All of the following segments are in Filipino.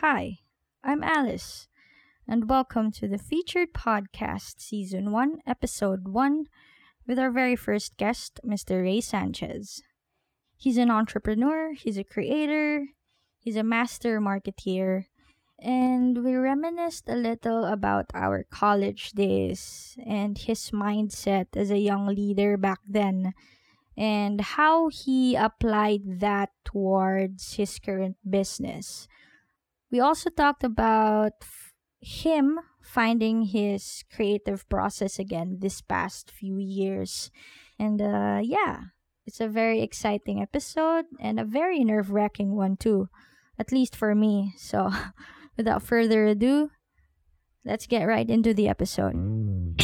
Hi, I'm Alice, and welcome to the featured podcast, Season 1, Episode 1, with our very first guest, Mr. Ray Sanchez. He's an entrepreneur, he's a creator, he's a master marketeer, and we reminisced a little about our college days and his mindset as a young leader back then and how he applied that towards his current business. We also talked about f- him finding his creative process again this past few years. And uh, yeah, it's a very exciting episode and a very nerve wracking one, too, at least for me. So, without further ado, let's get right into the episode. So,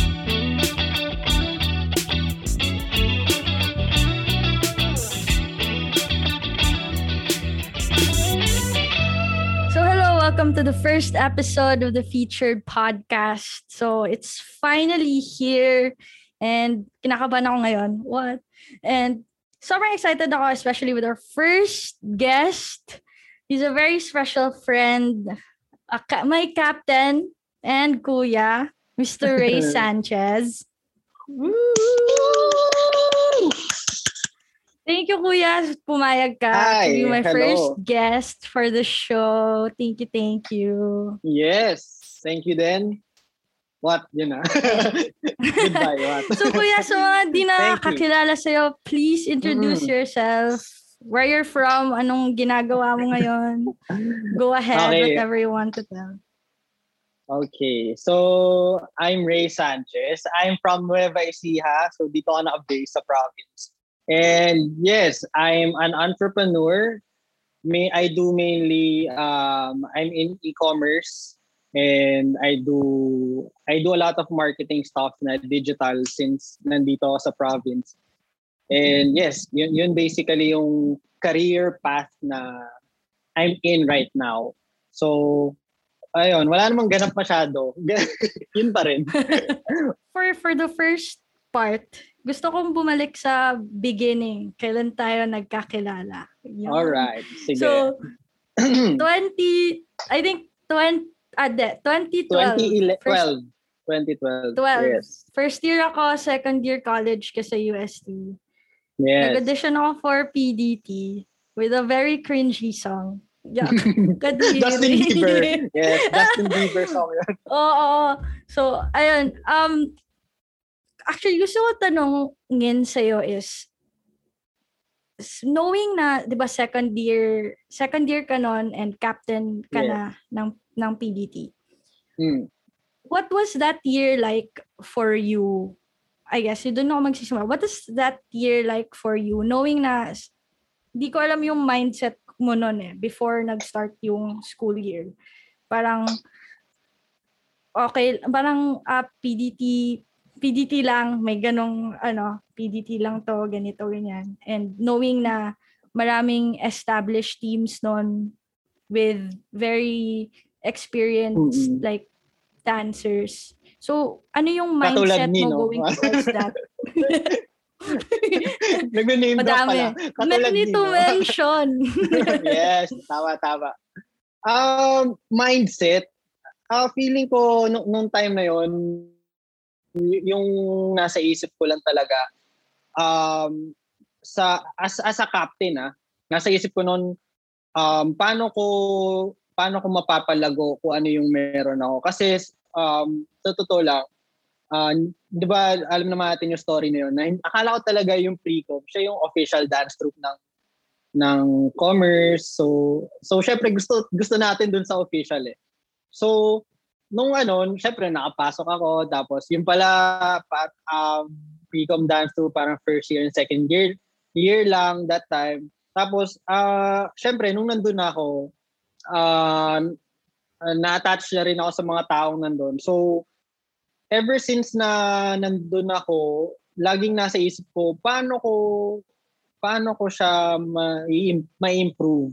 welcome to the first episode of the featured podcast. So, it's finally here and kinakabahan ako ngayon. What? And sobrang excited ako, especially with our first guest. He's a very special friend, my captain and kuya, Mr. Ray Sanchez. Woo! Thank you, Kuya. Pumayag ka Hi, to be my hello. first guest for the show. Thank you, thank you. Yes. Thank you then. What? Yun na. Goodbye. What? So, Kuya, sa mga di nakakilala sa'yo, please introduce Mm. yourself. Where you're from, anong ginagawa mo ngayon. Go ahead, Okay. whatever you want to tell. Okay. So, I'm Ray Sanchez. I'm from Nueva Ecija. So, dito ako naka-base sa province. And yes, I'm an entrepreneur. May I do mainly um I'm in e-commerce and I do I do a lot of marketing stuff na digital since nandito ako sa province. And yes, yun, yun basically yung career path na I'm in right now. So, ayun, wala namang ganap masyado. yun pa rin. For for the first part, gusto kong bumalik sa beginning. Kailan tayo nagkakilala. Yun. Alright, sige. So, 20, I think 20, ah, de, 2012. 2012. First, 2012. 12. Yes. First year ako, second year college ka sa UST. Yes. Nag-audition ako for PDT with a very cringy song. Yeah. Kadiri. Justin Bieber. Yes, Justin Bieber song yun. Oo. So, ayun. Um, actually, gusto ko tanongin sa'yo is, knowing na, di ba, second year, second year ka nun and captain ka Yes. na ng, ng PDT. Hmm. What was that year like for you? I guess, yun doon ako magsisimula. What is that year like for you? Knowing na, di ko alam yung mindset mo nun eh, before nag-start yung school year. Parang, okay, parang ah, PDT, PDT lang, may ganong, ano, PDT lang to, ganito, ganyan. And knowing na maraming established teams nun with very experienced, Mm-mm. like, dancers. So, ano yung mindset ni, mo no? going towards that? Nag-name drop pala. Katulad Many ni, to no? mention. yes, tama, tama. Um, mindset, ah feeling ko nung, nung time na yon yung nasa isip ko lang talaga um sa as as a captain ah nasa isip ko noon um paano ko paano ko mapapalago kung ano yung meron ako. Kasi um totoo lang ah, 'di ba alam naman natin yung story na yun na akala ko talaga yung pre-com siya yung official dance troupe ng ng commerce. So so syempre gusto gusto natin dun sa official eh. So nung ano syempre nakapasok ako tapos yung pala pa, um, pre-com dance troupe parang first year and second year year lang that time tapos ah syempre nung nandun na ako um na-attach na rin ako sa mga taong nandun so ever since na nandun ako laging nasa isip ko paano ko paano ko siya ma- ma-improve.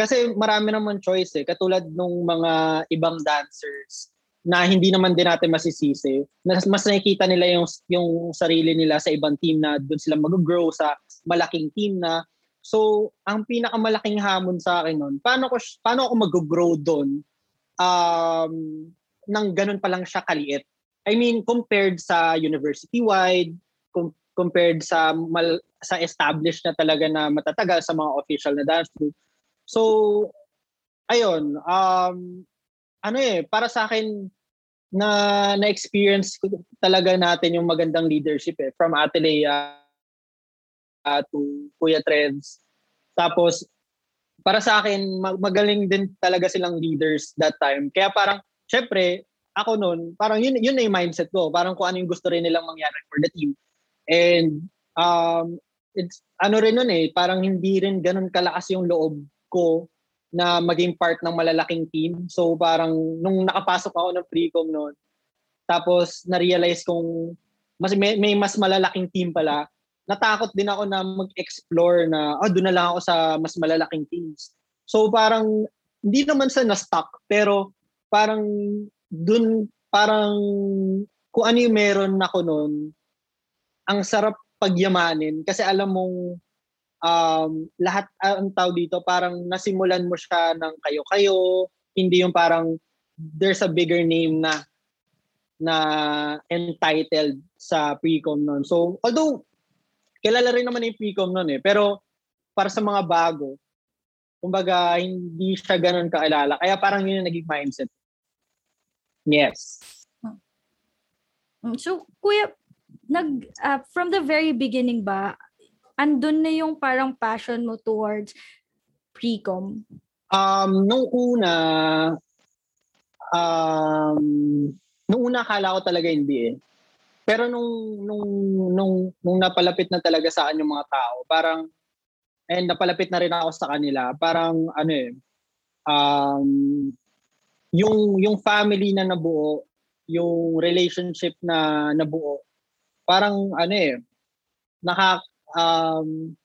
Kasi marami naman choice eh. Katulad nung mga ibang dancers na hindi naman din natin masisisi. Mas, mas nakikita nila yung, yung sarili nila sa ibang team na doon sila mag-grow sa malaking team na. So, ang pinakamalaking hamon sa akin nun, paano ko paano ako mag-grow doon um nang ganun pa lang siya kaliit. I mean, compared sa university-wide, com- compared sa mal- sa established na talaga na matatagal sa mga official na dance group. So, ayun, um, ano eh, para sa akin, na na-experience ko talaga natin yung magandang leadership eh, from Ate Lea uh, to Kuya Treds. Tapos, para sa akin, magaling din talaga silang leaders that time. Kaya parang, syempre, ako noon, parang yun, yun na yung mindset ko. Parang kung ano yung gusto rin nilang mangyari for the team. And, um, it's, ano rin nun eh, parang hindi rin ganun kalakas yung loob ko na maging part ng malalaking team. So parang nung nakapasok ako ng pre-com noon, tapos na-realize kong mas may, may mas malalaking team pala, natakot din ako na mag-explore na oh, doon na lang ako sa mas malalaking teams. So parang hindi naman sa na-stuck, pero parang doon parang kung ano yung meron ako noon, ang sarap pagyamanin kasi alam mong um, lahat uh, ang tao dito parang nasimulan mo siya ng kayo-kayo, hindi yung parang there's a bigger name na na entitled sa pre-com noon. So, although kilala rin naman yung pre-com noon eh, pero para sa mga bago, kumbaga hindi siya ganoon kaalala. Kaya parang yun yung naging mindset. Yes. Hmm. So, kuya, nag uh, from the very beginning ba andun na yung parang passion mo towards pre-com? Um, nung una, um, nung una akala ko talaga hindi eh. Pero nung, nung, nung, nung napalapit na talaga sa akin yung mga tao, parang, and napalapit na rin ako sa kanila, parang ano eh, um, yung, yung family na nabuo, yung relationship na nabuo, parang ano eh, naka, um,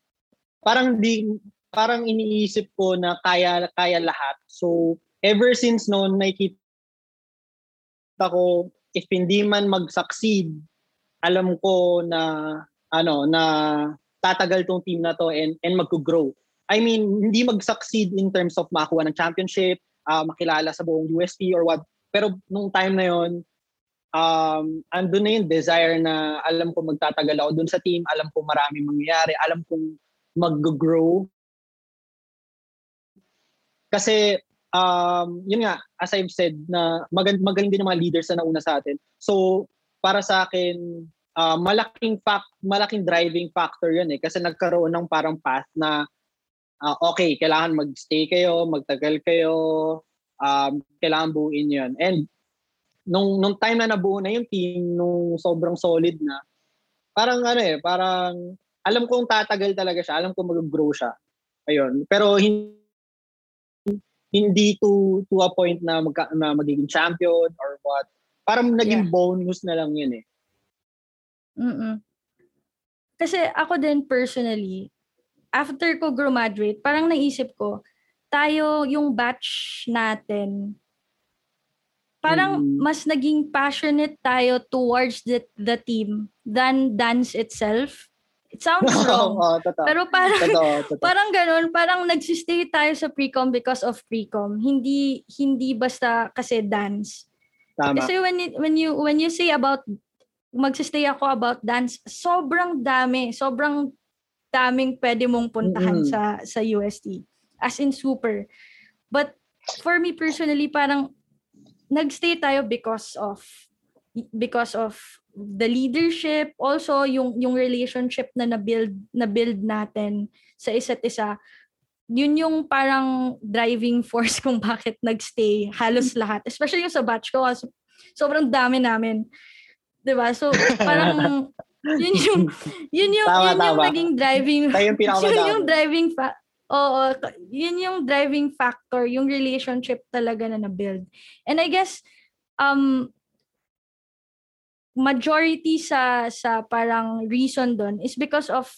parang di parang iniisip ko na kaya kaya lahat. So ever since noon nakikita ko if hindi man mag-succeed, alam ko na ano na tatagal tong team na to and and mag-grow. I mean, hindi mag-succeed in terms of makakuha ng championship, uh, makilala sa buong UST or what. Pero nung time na yon, um, andun na yung desire na alam ko magtatagal ako dun sa team, alam ko marami mangyayari, alam kong mag-grow. Kasi, um, yun nga, as I've said, na magand- magaling din yung mga leaders na nauna sa atin. So, para sa akin, uh, malaking fact, malaking driving factor yun eh. Kasi nagkaroon ng parang path na, uh, okay, kailangan magstay kayo, magtagal kayo, um, kailangan buuin yun. And nung nung time na nabuo na yung team, nung sobrang solid na, parang ano eh, parang alam kong tatagal talaga siya, alam kong mag-grow siya. Ayun. Pero hindi, hindi to to a point na, magka, na magiging champion or what. Parang naging yeah. bonus na lang yun eh. Mm Kasi ako din personally, after ko graduate, parang naisip ko, tayo yung batch natin parang mm. mas naging passionate tayo towards the, the team than dance itself. It sounds wrong. oh, totoo. Pero parang totoo, totoo. parang ganoon, parang nagsistay tayo sa pre-com because of pre-com. Hindi hindi basta kasi dance. Tama. Kasi when you, when you when you say about magsistay ako about dance, sobrang dami, sobrang daming pwede mong puntahan mm-hmm. sa sa UST. As in super. But for me personally, parang nagstay tayo because of because of the leadership also yung yung relationship na na-build na-build natin sa isa't isa. Yun yung parang driving force kung bakit nagstay halos lahat. Especially yung sa batch ko kasi sobrang dami namin. 'di ba so parang yun yung yun yung tama, yun yung naging driving yun yung driving fa- Oo, yun yung driving factor, yung relationship talaga na na-build. And I guess, um, majority sa sa parang reason doon is because of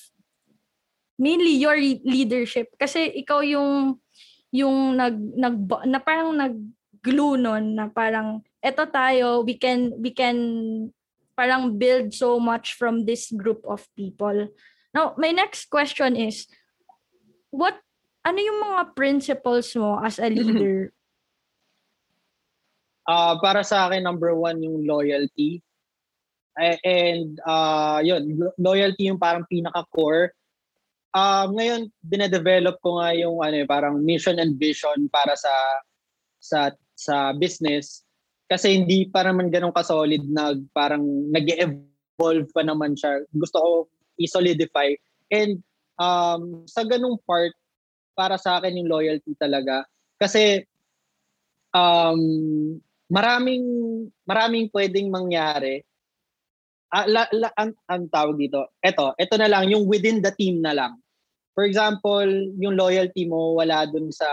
mainly your leadership kasi ikaw yung yung nag nag na parang nag glue noon na parang eto tayo we can we can parang build so much from this group of people now my next question is what ano yung mga principles mo as a leader? uh, para sa akin, number one yung loyalty. And uh, yun, loyalty yung parang pinaka-core. Uh, ngayon, dinedevelop ko nga yung ano, eh, parang mission and vision para sa sa sa business kasi hindi pa naman ganun ka-solid na parang nag-evolve pa naman siya. Gusto ko i-solidify. And um, sa ganung part, para sa akin yung loyalty talaga. Kasi um, maraming maraming pwedeng mangyari. Ah, la, la, ang, ang tawag dito, eto, eto na lang, yung within the team na lang. For example, yung loyalty mo wala dun sa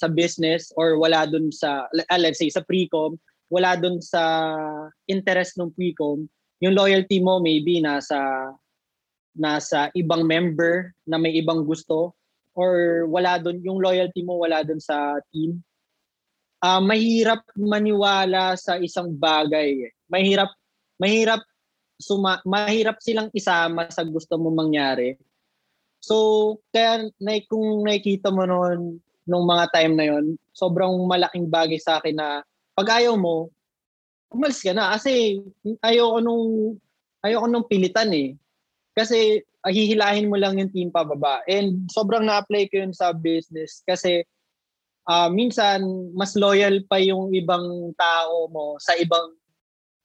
sa business or wala dun sa, uh, let's say, sa pre-com, wala dun sa interest ng pre-com, yung loyalty mo maybe nasa nasa ibang member na may ibang gusto or wala dun yung loyalty mo wala dun sa team uh, mahirap maniwala sa isang bagay. Mahirap mahirap suma, mahirap silang isama sa gusto mo mangyari. So, kaya na, kung nakikita mo noon nung mga time na yon, sobrang malaking bagay sa akin na pag ayaw mo, umalis ka na kasi ayoko nung ayoko nung pilitan eh. Kasi hihilahin mo lang yung team pababa. And sobrang na-apply ko yun sa business kasi uh, minsan mas loyal pa yung ibang tao mo sa ibang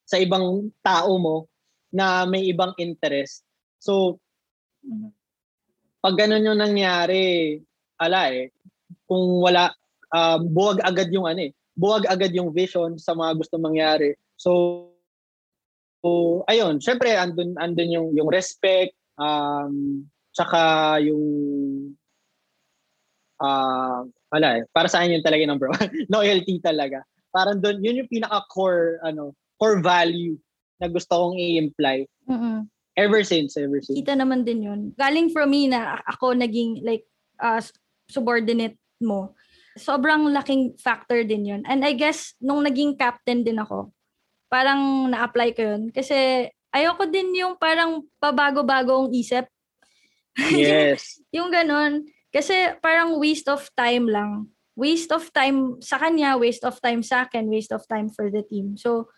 sa ibang tao mo na may ibang interest. So pag ganun yung nangyari, ala eh, kung wala uh, buwag agad yung ano eh, buwag agad yung vision sa mga gusto mangyari. So, ayun, syempre andun andun yung yung respect um tsaka yung uh, wala eh. Para sa akin yun talaga number one. Loyalty talaga. Parang doon, yun yung pinaka-core, ano, core value na gusto kong i-imply. Mm-hmm. Ever since, ever since. Kita naman din yun. Galing from me na ako naging like uh, subordinate mo. Sobrang laking factor din yun. And I guess, nung naging captain din ako, parang na-apply ko yun. Kasi ayoko din yung parang pabago-bagong isip. Yes. yung, yung ganun. Kasi parang waste of time lang. Waste of time sa kanya, waste of time sa akin, waste of time for the team. So,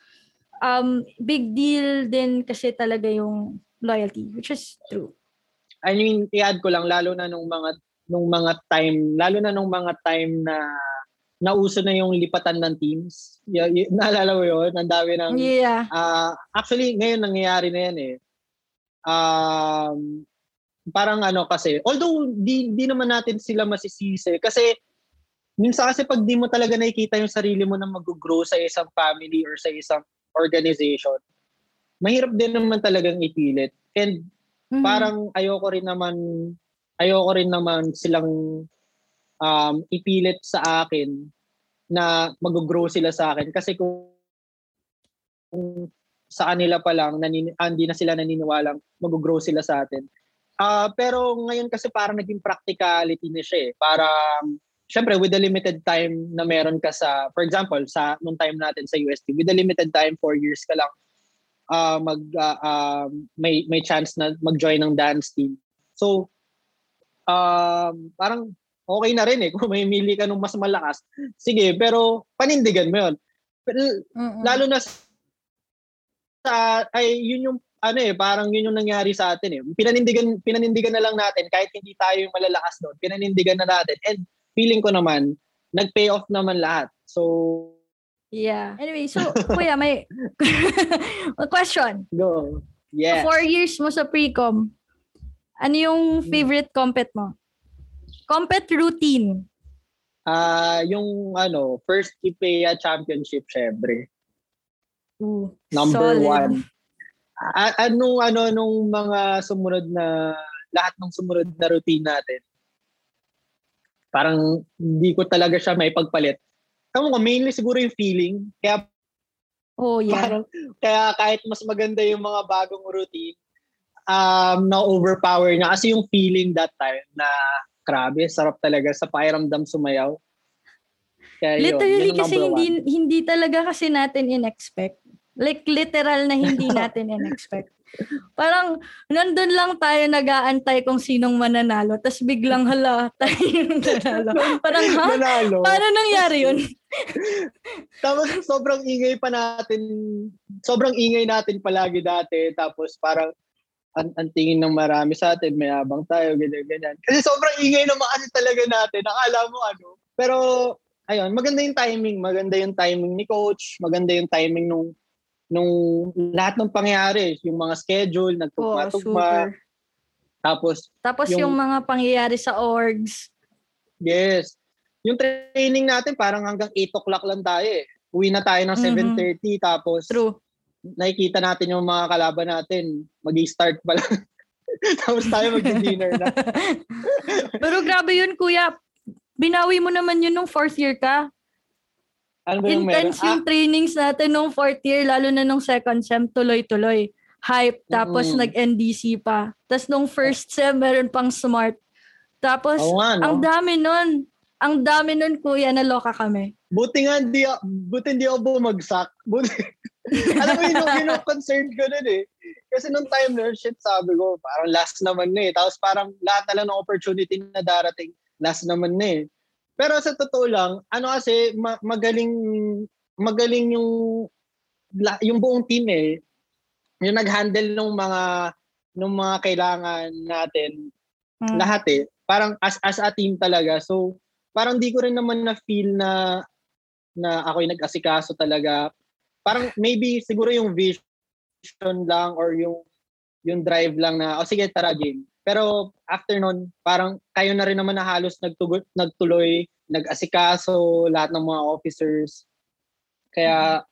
um, big deal din kasi talaga yung loyalty, which is true. I mean, i-add ko lang, lalo na nung mga nung mga time, lalo na nung mga time na nauso na yung lipatan ng teams. Y- y- naalala mo yun? Ang dami ng... Yeah. Uh, actually, ngayon nangyayari na yan eh. Um, parang ano kasi, although di, di naman natin sila masisisi kasi minsan kasi pag di mo talaga nakikita yung sarili mo na mag-grow sa isang family or sa isang organization, mahirap din naman talagang ipilit. And mm-hmm. parang ayoko rin naman ayoko rin naman silang um, ipilit sa akin na mag-grow sila sa akin kasi kung, kung sa kanila pa lang ah, hindi na sila naniniwalang mag-grow sila sa atin Uh, pero ngayon kasi parang naging practicality na siya eh. Parang, syempre with the limited time na meron ka sa, for example, sa nung time natin sa UST, with the limited time, four years ka lang, uh, mag, uh, uh, may, may chance na mag-join ng dance team. So, um, parang okay na rin eh. Kung may mili ka ng mas malakas, sige, pero panindigan mo yun. Pero, Lalo na sa, ay, yun yung ano eh, parang yun yung nangyari sa atin eh. Pinanindigan, pinanindigan na lang natin kahit hindi tayo yung malalakas doon. Pinanindigan na natin. And feeling ko naman, nag-pay off naman lahat. So, Yeah. Anyway, so, kuya, may question. Go. Yes. Four years mo sa pre-com, ano yung hmm. favorite compet mo? Compet routine. Ah, uh, yung ano, first IPEA championship syempre. Ooh, Number solid. one. A- anong ano nung mga sumunod na lahat ng sumunod na routine natin? Parang hindi ko talaga siya may pagpalit. Tama ko, mainly siguro yung feeling. Kaya Oh, yeah. Parang, kaya kahit mas maganda yung mga bagong routine, um, na-overpower niya. Kasi yung feeling that time na grabe, sarap talaga sa pakiramdam sumayaw. Kaya Literally yun, yun kasi hindi, hindi talaga kasi natin in-expect Like literal na hindi natin in-expect. Parang nandun lang tayo nag-aantay kung sinong mananalo. Tapos biglang hala, tayo yung nanalo. Parang ha? Manalo. Paano nangyari yun? Tapos sobrang ingay pa natin, sobrang ingay natin palagi dati. Tapos parang ang, ang tingin ng marami sa atin, mayabang tayo, ganyan, ganyan. Kasi sobrang ingay na kasi talaga natin. Akala mo ano. Pero, ayun, maganda yung timing. Maganda yung timing ni coach. Maganda yung timing nung nung lahat ng pangyayari, yung mga schedule, nagtugma-tugma. Oh, tapos tapos yung, yung mga pangyayari sa orgs. Yes. Yung training natin parang hanggang 8 o'clock lang tayo eh. Uwi na tayo ng mm-hmm. 7.30 tapos True nakikita natin yung mga kalaban natin, mag-start pa lang. Tapos tayo mag-dinner na. Pero grabe yun, kuya. Binawi mo naman yun nung fourth year ka. Ano ba yung Intense meron? yung ah. trainings natin nung fourth year, lalo na nung second sem, tuloy-tuloy. Hype, tapos mm. nag-NDC pa. Tapos nung first sem, meron pang smart. Tapos, oh, nga, no? ang dami nun. Ang dami nun, kuya, naloka kami. Buti nga, di, buti hindi ako bumagsak. Buti, Alam mo, yun, yun yung concern ko nun eh. Kasi nung time na shit, sabi ko, parang last naman na eh. Tapos parang lahat na lang ng opportunity na darating, last naman na eh. Pero sa totoo lang, ano kasi, ma- magaling, magaling yung, yung buong team eh. Yung nag-handle ng mga, ng mga kailangan natin, hmm. lahat eh. Parang as, as a team talaga. So, parang di ko rin naman na-feel na na ako yung nag-asikaso talaga parang maybe siguro yung vision lang or yung yung drive lang na, oh sige, tara game. Pero after nun, parang kayo na rin naman na halos nagtuloy, nagtuloy nag-asikaso, lahat ng mga officers. Kaya,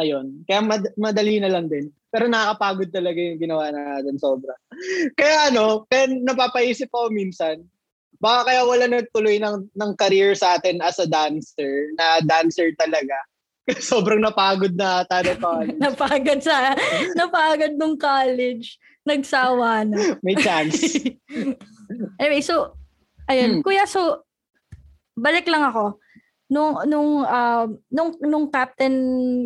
ayun. Kaya mad- madali na lang din. Pero nakakapagod talaga yung ginawa natin sobra. kaya ano, kaya napapaisip ako minsan, baka kaya wala nagtuloy ng, ng career sa atin as a dancer, na dancer talaga. Sobrang napagod na ata na college. napagod sa, napagod nung college. Nagsawa na. May chance. anyway, so, ayun. Hmm. Kuya, so, balik lang ako. Nung, nung, uh, nung, nung captain,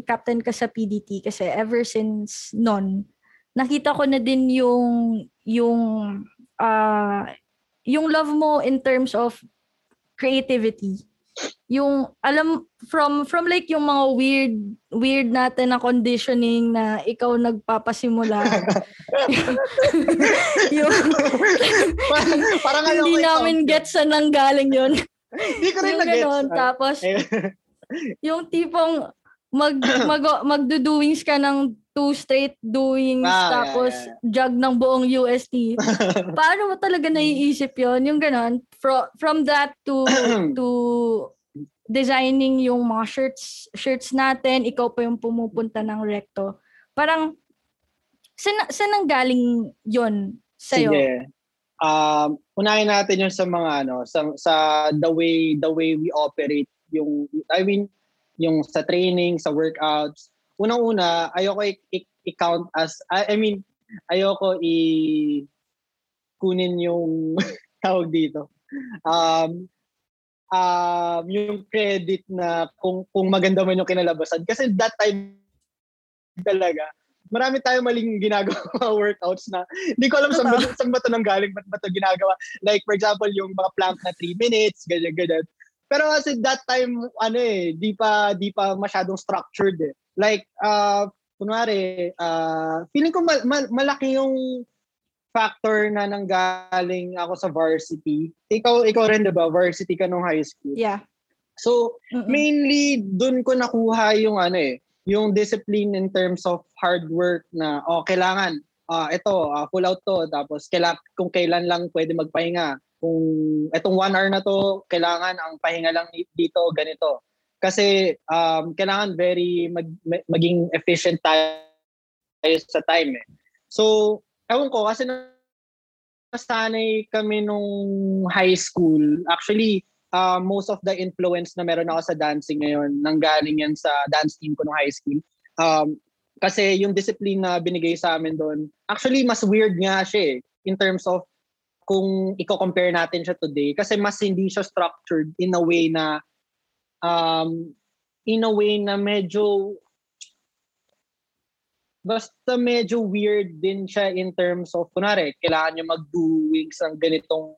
captain ka sa PDT, kasi ever since non, nakita ko na din yung, yung, uh, yung love mo in terms of creativity yung alam from from like yung mga weird weird natin na conditioning na ikaw nagpapasimula yung parang, hindi namin get sa nang galing yun hindi ko rin na ah. tapos yung tipong mag mag magdo-doings ka ng two straight doings ah, tapos yeah, yeah. jug ng buong UST. Paano mo talaga naiisip 'yon? Yung ganon from from that to to designing yung mga shirts shirts natin, ikaw pa yung pumupunta ng recto. Parang saan, saan ang galing yon sa iyo? Um, unahin natin yung sa mga ano, sa, sa the way the way we operate yung I mean yung sa training, sa workouts. Unang-una, ayoko i-count as I, I mean, ayoko i kunin yung tawag dito. Um, um, yung credit na kung kung maganda man yung kinalabasan. Kasi that time talaga, marami tayong maling ginagawa workouts na hindi ko alam saan ba, saan ba ito nang galing, ba't ba ito ginagawa. Like for example, yung mga plank na 3 minutes, ganyan, ganyan. Pero kasi that time, ano eh, di pa, di pa masyadong structured eh. Like, uh, kunwari, uh, feeling ko mal- mal- malaki yung factor na nanggaling ako sa varsity. Ikaw, ikaw rin, di ba? Varsity ka nung high school. Yeah. So, Mm-mm. mainly, dun ko nakuha yung ano eh, yung discipline in terms of hard work na, oh, kailangan, uh, ito, uh, full out to, tapos kaila, kung kailan lang pwede magpahinga. Kung itong one hour na to, kailangan ang pahinga lang dito, ganito. Kasi um, kailangan very mag, maging efficient tayo sa time eh. So, ewan ko, kasi nasanay kami nung high school. Actually, uh, most of the influence na meron ako sa dancing ngayon, nanggaling yan sa dance team ko nung high school. Um, kasi yung discipline na binigay sa amin doon, actually mas weird nga siya eh, in terms of kung i-compare natin siya today. Kasi mas hindi siya structured in a way na um, in a way na medyo basta medyo weird din siya in terms of, kunwari, kailangan nyo mag-doings ng ganitong,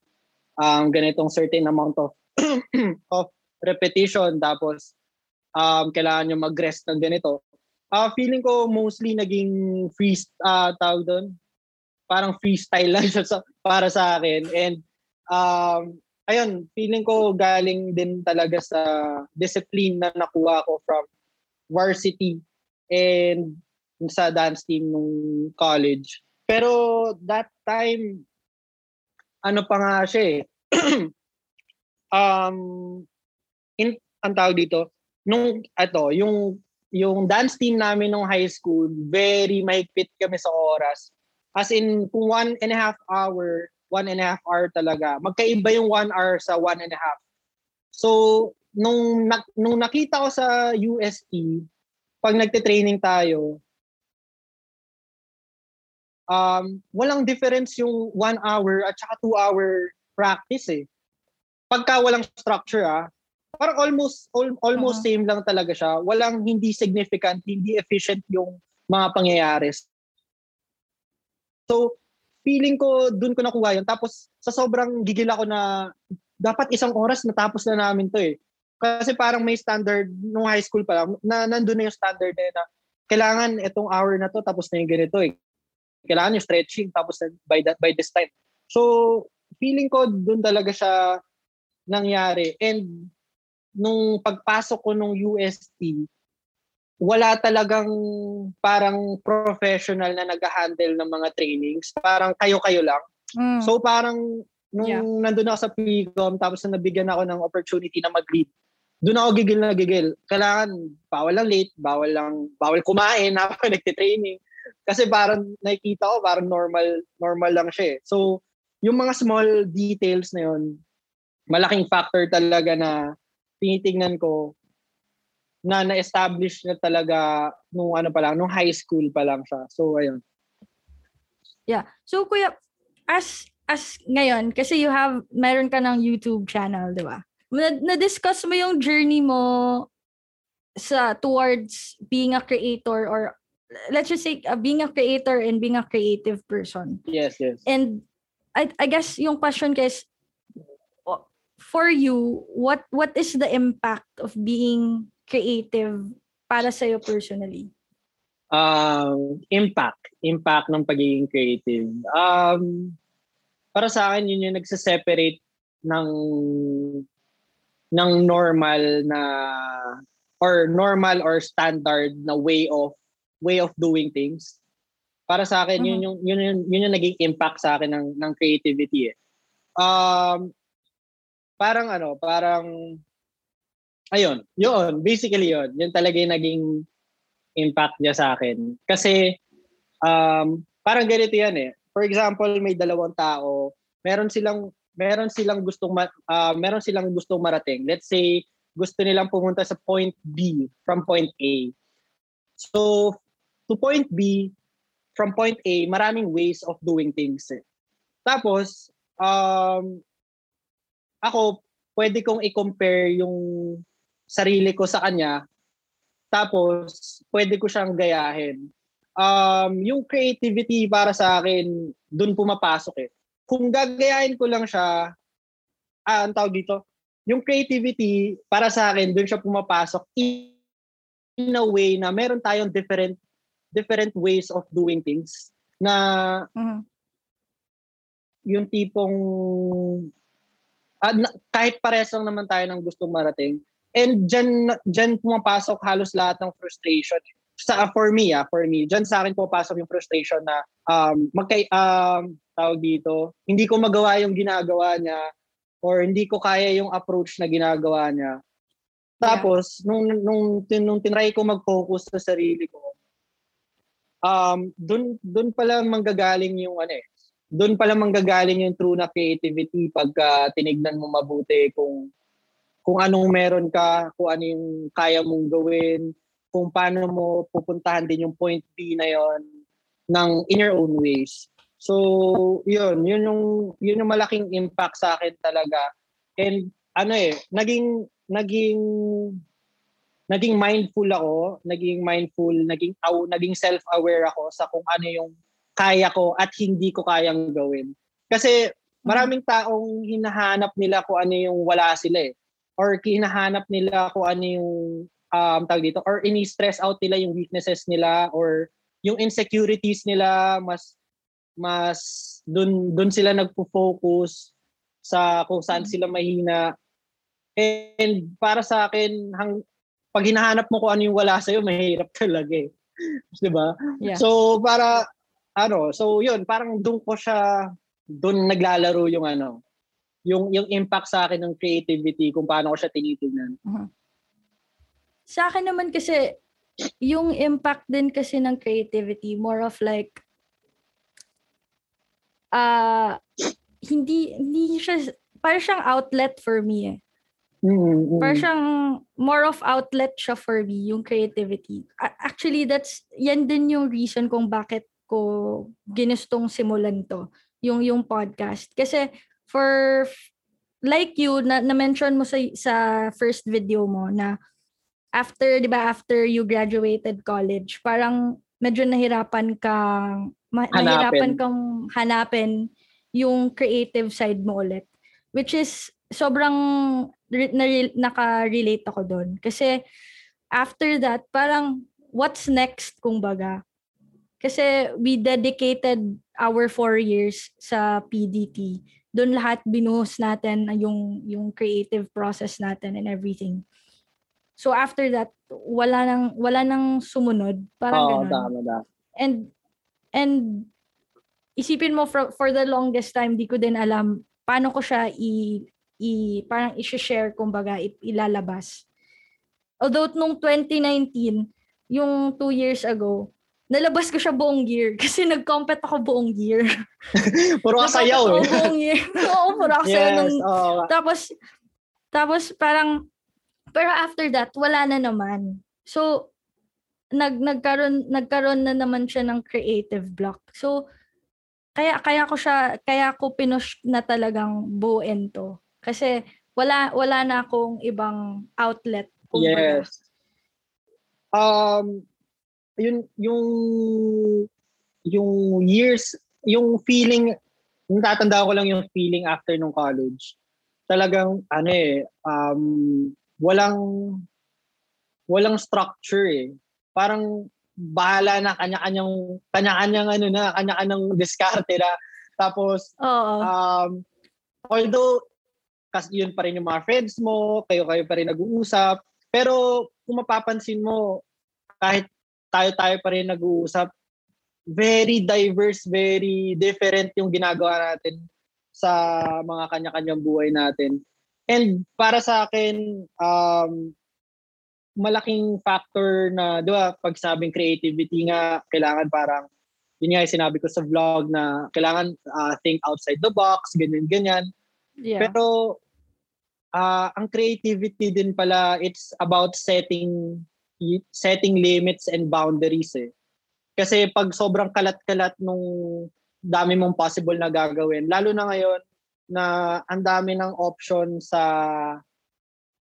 um, ganitong certain amount of, of repetition, tapos um, kailangan nyo mag-rest ng ganito. Uh, feeling ko mostly naging free, uh, tawag doon, parang freestyle lang siya sa, para sa akin. And um, ayun, feeling ko galing din talaga sa discipline na nakuha ko from varsity and sa dance team nung college. Pero that time, ano pa nga siya eh. um, in, ang tawag dito, nung, ato, yung, yung dance team namin nung high school, very mahigpit kami sa oras. As in, kung one and a half hour, one and a half hour talaga. Magkaiba yung one hour sa one and a half. So, nung, nung nakita ko sa UST, pag nagte-training tayo, um, walang difference yung one hour at saka two hour practice eh. Pagka walang structure ah, parang almost al- almost uh-huh. same lang talaga siya. Walang hindi significant, hindi efficient yung mga pangyayari. So, feeling ko doon ko nakuha yun. Tapos sa sobrang gigil ako na dapat isang oras natapos na namin to eh. Kasi parang may standard nung high school pa lang, na nandun na yung standard na, na kailangan itong hour na to tapos na yung ganito eh kailangan yung stretching tapos by that by this time. So, feeling ko doon talaga siya nangyari. And nung pagpasok ko nung UST, wala talagang parang professional na nag-handle ng mga trainings. Parang kayo-kayo lang. Mm. So parang nung yeah. nandun ako sa PCOM tapos na nabigyan ako ng opportunity na mag-lead, doon ako gigil na gigil. Kailangan bawal lang late, bawal lang bawal kumain habang nagte-training. Kasi parang nakikita ko, parang normal, normal lang siya eh. So, yung mga small details na yun, malaking factor talaga na tinitingnan ko na na-establish na talaga nung ano pa lang, nung high school pa lang siya. So, ayun. Yeah. So, kuya, as as ngayon, kasi you have, meron ka ng YouTube channel, di ba? Na, na-discuss mo yung journey mo sa towards being a creator or let's just say uh, being a creator and being a creative person. Yes, yes. And I I guess yung question guys for you, what what is the impact of being creative para sa iyo personally? Um, impact, impact ng pagiging creative. Um, para sa akin yun yung nagse-separate ng ng normal na or normal or standard na way of way of doing things. Para sa akin, mm-hmm. yun, yung, yun, yung, yun yung naging impact sa akin ng, ng creativity eh. Um, parang ano, parang, ayun, yun, basically yun. Yun talaga yung naging impact niya sa akin. Kasi, um, parang ganito yan eh. For example, may dalawang tao, meron silang meron silang gustong uh, meron silang gustong marating. Let's say gusto nilang pumunta sa point B from point A. So to point B, from point A, maraming ways of doing things. Eh. Tapos, um, ako, pwede kong i-compare yung sarili ko sa kanya. Tapos, pwede ko siyang gayahin. Um, yung creativity para sa akin, dun pumapasok eh. Kung gagayahin ko lang siya, ah, ang tawag dito, yung creativity, para sa akin, dun siya pumapasok in a way na meron tayong different different ways of doing things na mm-hmm. yung tipong uh, kahit pares lang naman tayo ng gustong marating and dyan, dyan pumapasok halos lahat ng frustration sa for me ah for me dyan sa akin pumapasok yung frustration na um magkay um tawag dito hindi ko magawa yung ginagawa niya or hindi ko kaya yung approach na ginagawa niya tapos yeah. nung nung nung tinry ko mag-focus sa sarili ko um, dun, dun pala manggagaling yung ano eh, dun pala manggagaling yung true na creativity pagka tinignan mo mabuti kung kung anong meron ka, kung ano yung kaya mong gawin, kung paano mo pupuntahan din yung point B na yon ng in your own ways. So, yun, yun yung yun yung malaking impact sa akin talaga. And ano eh, naging naging naging mindful ako, naging mindful, naging aw, naging self-aware ako sa kung ano yung kaya ko at hindi ko kayang gawin. Kasi maraming taong hinahanap nila kung ano yung wala sila eh. Or hinahanap nila kung ano yung um, tawag dito, or ini-stress out nila yung weaknesses nila or yung insecurities nila mas mas dun dun sila nagpo-focus sa kung saan sila mahina. And para sa akin, hang, pag hinahanap mo kung ano yung wala sa'yo, mahirap talaga eh. 'Di ba? Yeah. So para ano, so yun, parang doon ko siya doon naglalaro yung ano, yung yung impact sa akin ng creativity kung paano ko siya tinitingnan. Uh-huh. Sa akin naman kasi yung impact din kasi ng creativity more of like uh hindi hindi siya para siyang outlet for me eh. Mm-hmm. Parang siyang more of outlet siya for me, yung creativity. Actually, that's, yan din yung reason kung bakit ko ginustong simulan to, yung, yung podcast. Kasi for, like you, na, na-mention mo sa, sa first video mo na after, di ba, after you graduated college, parang medyo nahirapan kang, ma- nahirapan kang hanapin yung creative side mo ulit. Which is, sobrang na, naka-relate ako doon. Kasi after that, parang what's next kung baga. Kasi we dedicated our four years sa PDT. Doon lahat binuhos natin yung, yung creative process natin and everything. So after that, wala nang wala nang sumunod, parang oh, ganun. Tama, tama. And and isipin mo for, for the longest time di ko din alam paano ko siya i i parang i-share kumbaga ilalabas. Although nung 2019, yung two years ago, nalabas ko siya buong year kasi nag-compete ako buong year. puro kasayaw eh. buong year. Oo, puro kasayaw. Yes, nung, oh. Tapos, tapos parang, pero after that, wala na naman. So, nag nagkaroon nagkaroon na naman siya ng creative block. So, kaya kaya ko siya kaya ko pinush na talagang buuin to. Kasi wala wala na akong ibang outlet. Yes. Um yun yung yung years yung feeling natatanda ko lang yung feeling after nung college. Talagang ano eh um walang walang structure eh. Parang bahala na kanya-kanyang kanya-kanyang ano na kanya-kanyang diskarte na tapos Oo. um although kasi yun pa rin yung mga friends mo, kayo-kayo pa rin nag-uusap. Pero kung mapapansin mo, kahit tayo-tayo pa rin nag-uusap, very diverse, very different yung ginagawa natin sa mga kanya-kanyang buhay natin. And para sa akin, um, malaking factor na, di ba, pag sabing creativity nga, kailangan parang, yun nga yung sinabi ko sa vlog na kailangan uh, think outside the box, ganyan-ganyan. Yeah. Pero uh, ang creativity din pala it's about setting setting limits and boundaries eh. Kasi pag sobrang kalat-kalat nung dami mong possible na gagawin, lalo na ngayon na ang dami ng option sa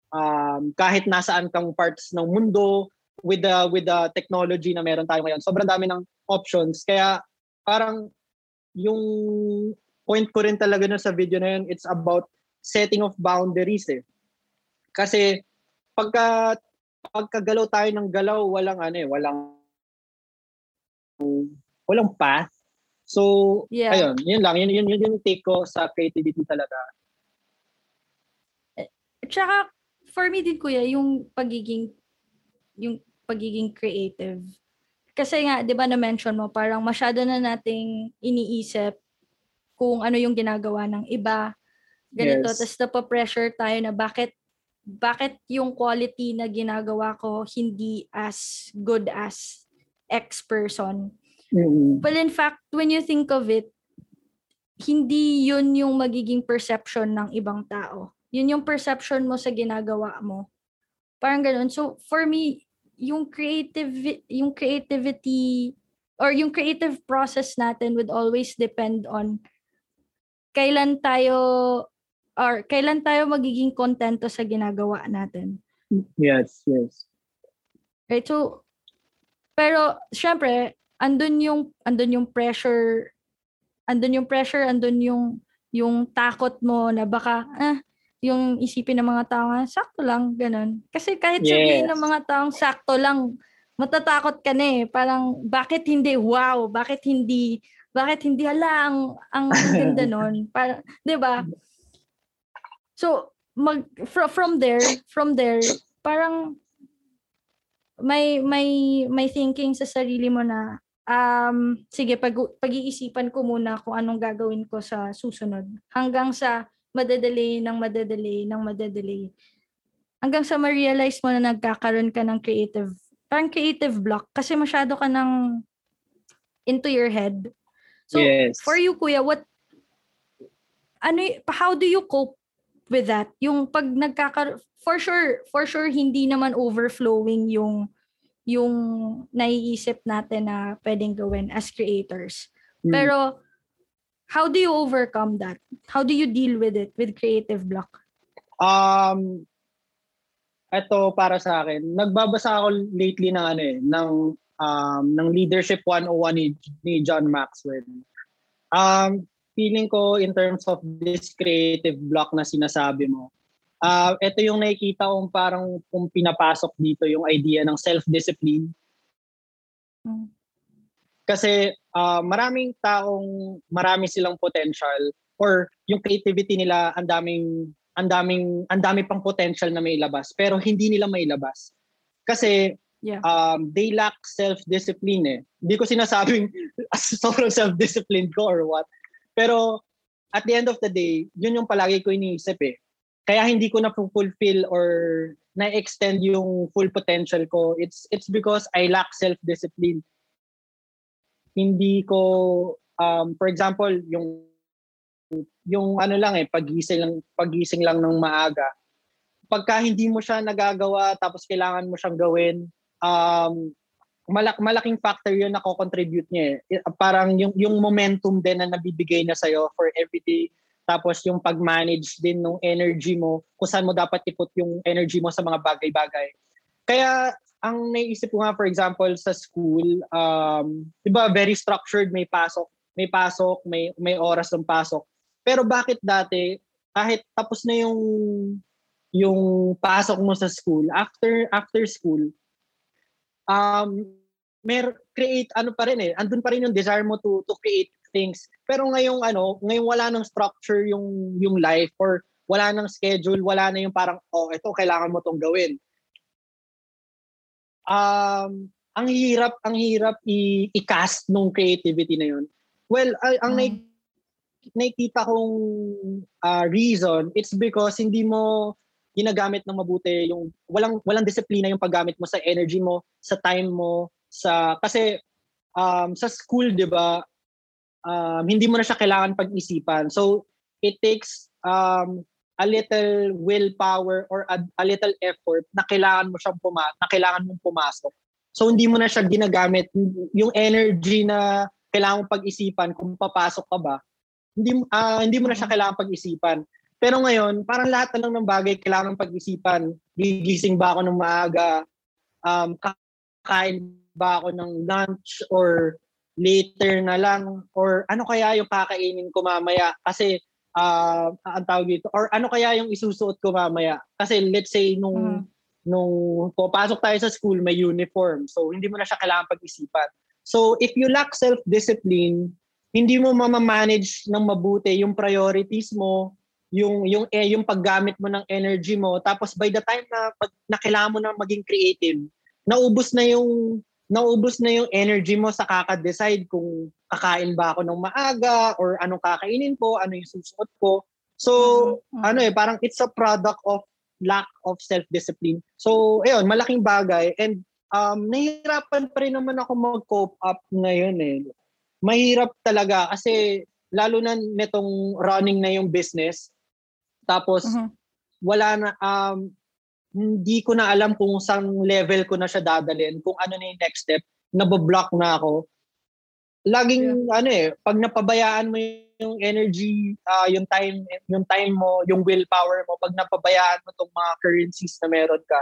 um, kahit nasaan kang parts ng mundo with the with the technology na meron tayo ngayon. Sobrang dami ng options kaya parang yung point ko rin talaga na sa video na yun, it's about setting of boundaries eh. Kasi pagka pagkagalaw tayo ng galaw, walang ano eh, walang walang path. So, yeah. ayun, yun lang. Yun, yun, yun yung take ko sa creativity talaga. At saka, for me din kuya, yung pagiging yung pagiging creative. Kasi nga, di ba na-mention mo, parang masyado na nating iniisip kung ano yung ginagawa ng iba, ganito. Yes. Tapos napapressure tayo na bakit bakit yung quality na ginagawa ko hindi as good as X person. Mm-hmm. Well, in fact, when you think of it, hindi yun yung magiging perception ng ibang tao. Yun yung perception mo sa ginagawa mo. Parang ganun. So, for me, yung creative yung creativity or yung creative process natin would always depend on kailan tayo or kailan tayo magiging kontento sa ginagawa natin? Yes, yes. Right? So, pero, syempre, andun yung, andun yung pressure, andun yung pressure, andun yung, yung takot mo na baka, ah, yung isipin ng mga tao, sakto lang, ganun. Kasi kahit sabihin yes. ng mga taong sakto lang, matatakot ka na eh. Parang, bakit hindi, wow, bakit hindi, bakit hindi, hala, ang, ang ganda nun. Parang, di ba? So, mag, from, from there, from there, parang, may, may, may thinking sa sarili mo na, um, sige, pag, pag-iisipan ko muna kung anong gagawin ko sa susunod. Hanggang sa madadelay ng madadelay ng madadelay. Hanggang sa ma-realize mo na nagkakaroon ka ng creative parang creative block kasi masyado ka ng into your head. So, yes. for you, Kuya, what, ano, how do you cope with that? Yung pag nagkaka, for sure, for sure, hindi naman overflowing yung, yung naiisip natin na pwedeng gawin as creators. Mm. Pero, how do you overcome that? How do you deal with it, with creative block? Um, ito para sa akin, nagbabasa ako lately ng ano eh, ng um, ng Leadership 101 ni, ni John Maxwell. Um, feeling ko in terms of this creative block na sinasabi mo, uh, ito yung nakikita kong parang kung pinapasok dito yung idea ng self-discipline. Hmm. Kasi uh, maraming taong marami silang potential or yung creativity nila ang daming ang daming ang dami pang potential na may ilabas pero hindi nila may ilabas. Kasi yeah. um, they lack self-discipline eh. Hindi ko sinasabing sobrang self-discipline ko or what. Pero at the end of the day, yun yung palagi ko iniisip eh. Kaya hindi ko na fulfill or na-extend yung full potential ko. It's it's because I lack self-discipline. Hindi ko um, for example, yung yung ano lang eh, pagising lang, pagising lang ng maaga. Pagka hindi mo siya nagagawa tapos kailangan mo siyang gawin, um, malak malaking factor yun na ko-contribute niya eh. Parang yung, yung momentum din na nabibigay na sa'yo for everyday. Tapos yung pag-manage din ng energy mo, kung saan mo dapat iput yung energy mo sa mga bagay-bagay. Kaya ang naisip ko nga for example sa school, um, 'di ba very structured, may pasok, may pasok, may may oras ng pasok. Pero bakit dati kahit tapos na yung yung pasok mo sa school, after after school, um, mer create ano pa rin eh, andun pa rin yung desire mo to to create things. Pero ngayong ano, ngayong wala nang structure yung yung life or wala nang schedule, wala na yung parang oh, ito kailangan mo tong gawin. Um, ang hirap, ang hirap i- i-cast nung creativity na yun. Well, ay, ang mm nakikita kong uh, reason, it's because hindi mo ginagamit ng mabuti yung walang walang disiplina yung paggamit mo sa energy mo, sa time mo, sa kasi um, sa school, 'di ba? Um, hindi mo na siya kailangan pag-isipan. So it takes um, a little willpower or a, a little effort na kailangan mo siyang puma na kailangan mong pumasok. So hindi mo na siya ginagamit yung energy na kailangan mong pag-isipan kung papasok ka ba hindi uh, hindi mo na siya kailangan pag-isipan. Pero ngayon, parang lahat na lang ng bagay kailangan pag-isipan. Gigising ba ako ng maaga? Um, kakain ba ako ng lunch or later na lang? Or ano kaya yung kakainin ko mamaya? Kasi uh, ang tawag dito, or ano kaya yung isusuot ko mamaya? Kasi let's say nung mm. nung papasok tayo sa school, may uniform. So hindi mo na siya kailangan pag-isipan. So if you lack self-discipline, hindi mo mamamanage ng mabuti yung priorities mo, yung yung eh, yung paggamit mo ng energy mo tapos by the time na pag na kailangan mo na maging creative naubos na yung naubos na yung energy mo sa kaka-decide kung kakain ba ako ng maaga or anong kakainin ko, ano yung susuot ko. So, mm-hmm. ano eh, parang it's a product of lack of self-discipline. So, ayun, malaking bagay. And um, nahihirapan pa rin naman ako mag-cope up ngayon eh mahirap talaga kasi lalo na nitong running na yung business tapos uh-huh. wala na um hindi ko na alam kung saan level ko na siya dadalhin kung ano na yung next step naboblock na ako laging yeah. ano eh pag napabayaan mo yung energy uh, yung time yung time mo yung willpower mo pag napabayaan mo tong mga currencies na meron ka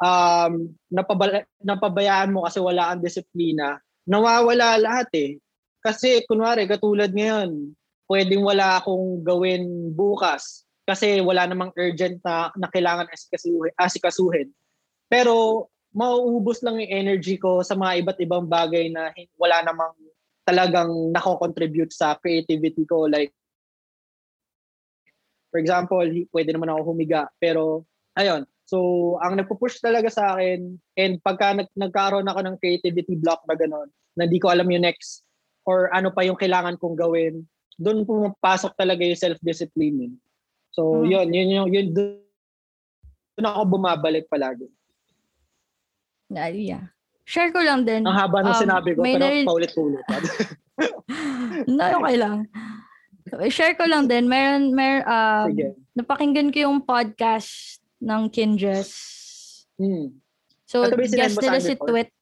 um, napabala, napabayaan mo kasi wala ang disiplina, nawawala lahat eh. Kasi kunwari, katulad ngayon, pwedeng wala akong gawin bukas kasi wala namang urgent na, na kailangan asikasuhin, asikasuhin. Pero mauubos lang yung energy ko sa mga iba't ibang bagay na wala namang talagang nako-contribute sa creativity ko. Like, for example, pwede naman ako humiga. Pero, ayun. So, ang nagpo-push talaga sa akin, and pagka nag nagkaroon ako ng creativity block na gano'n, na hindi ko alam yung next, or ano pa yung kailangan kong gawin, doon pumapasok talaga yung self-discipline. So, hmm. yun, yun, yun, yun, doon ako bumabalik palagi. Uh, yeah. Share ko lang din. Ang haba ng um, sinabi ko, pero na- paulit-ulit. no, okay lang. Share ko lang din. Meron, mer, uh, napakinggan ko yung podcast ng Kinjes. Hmm. So, guest nila si Twit.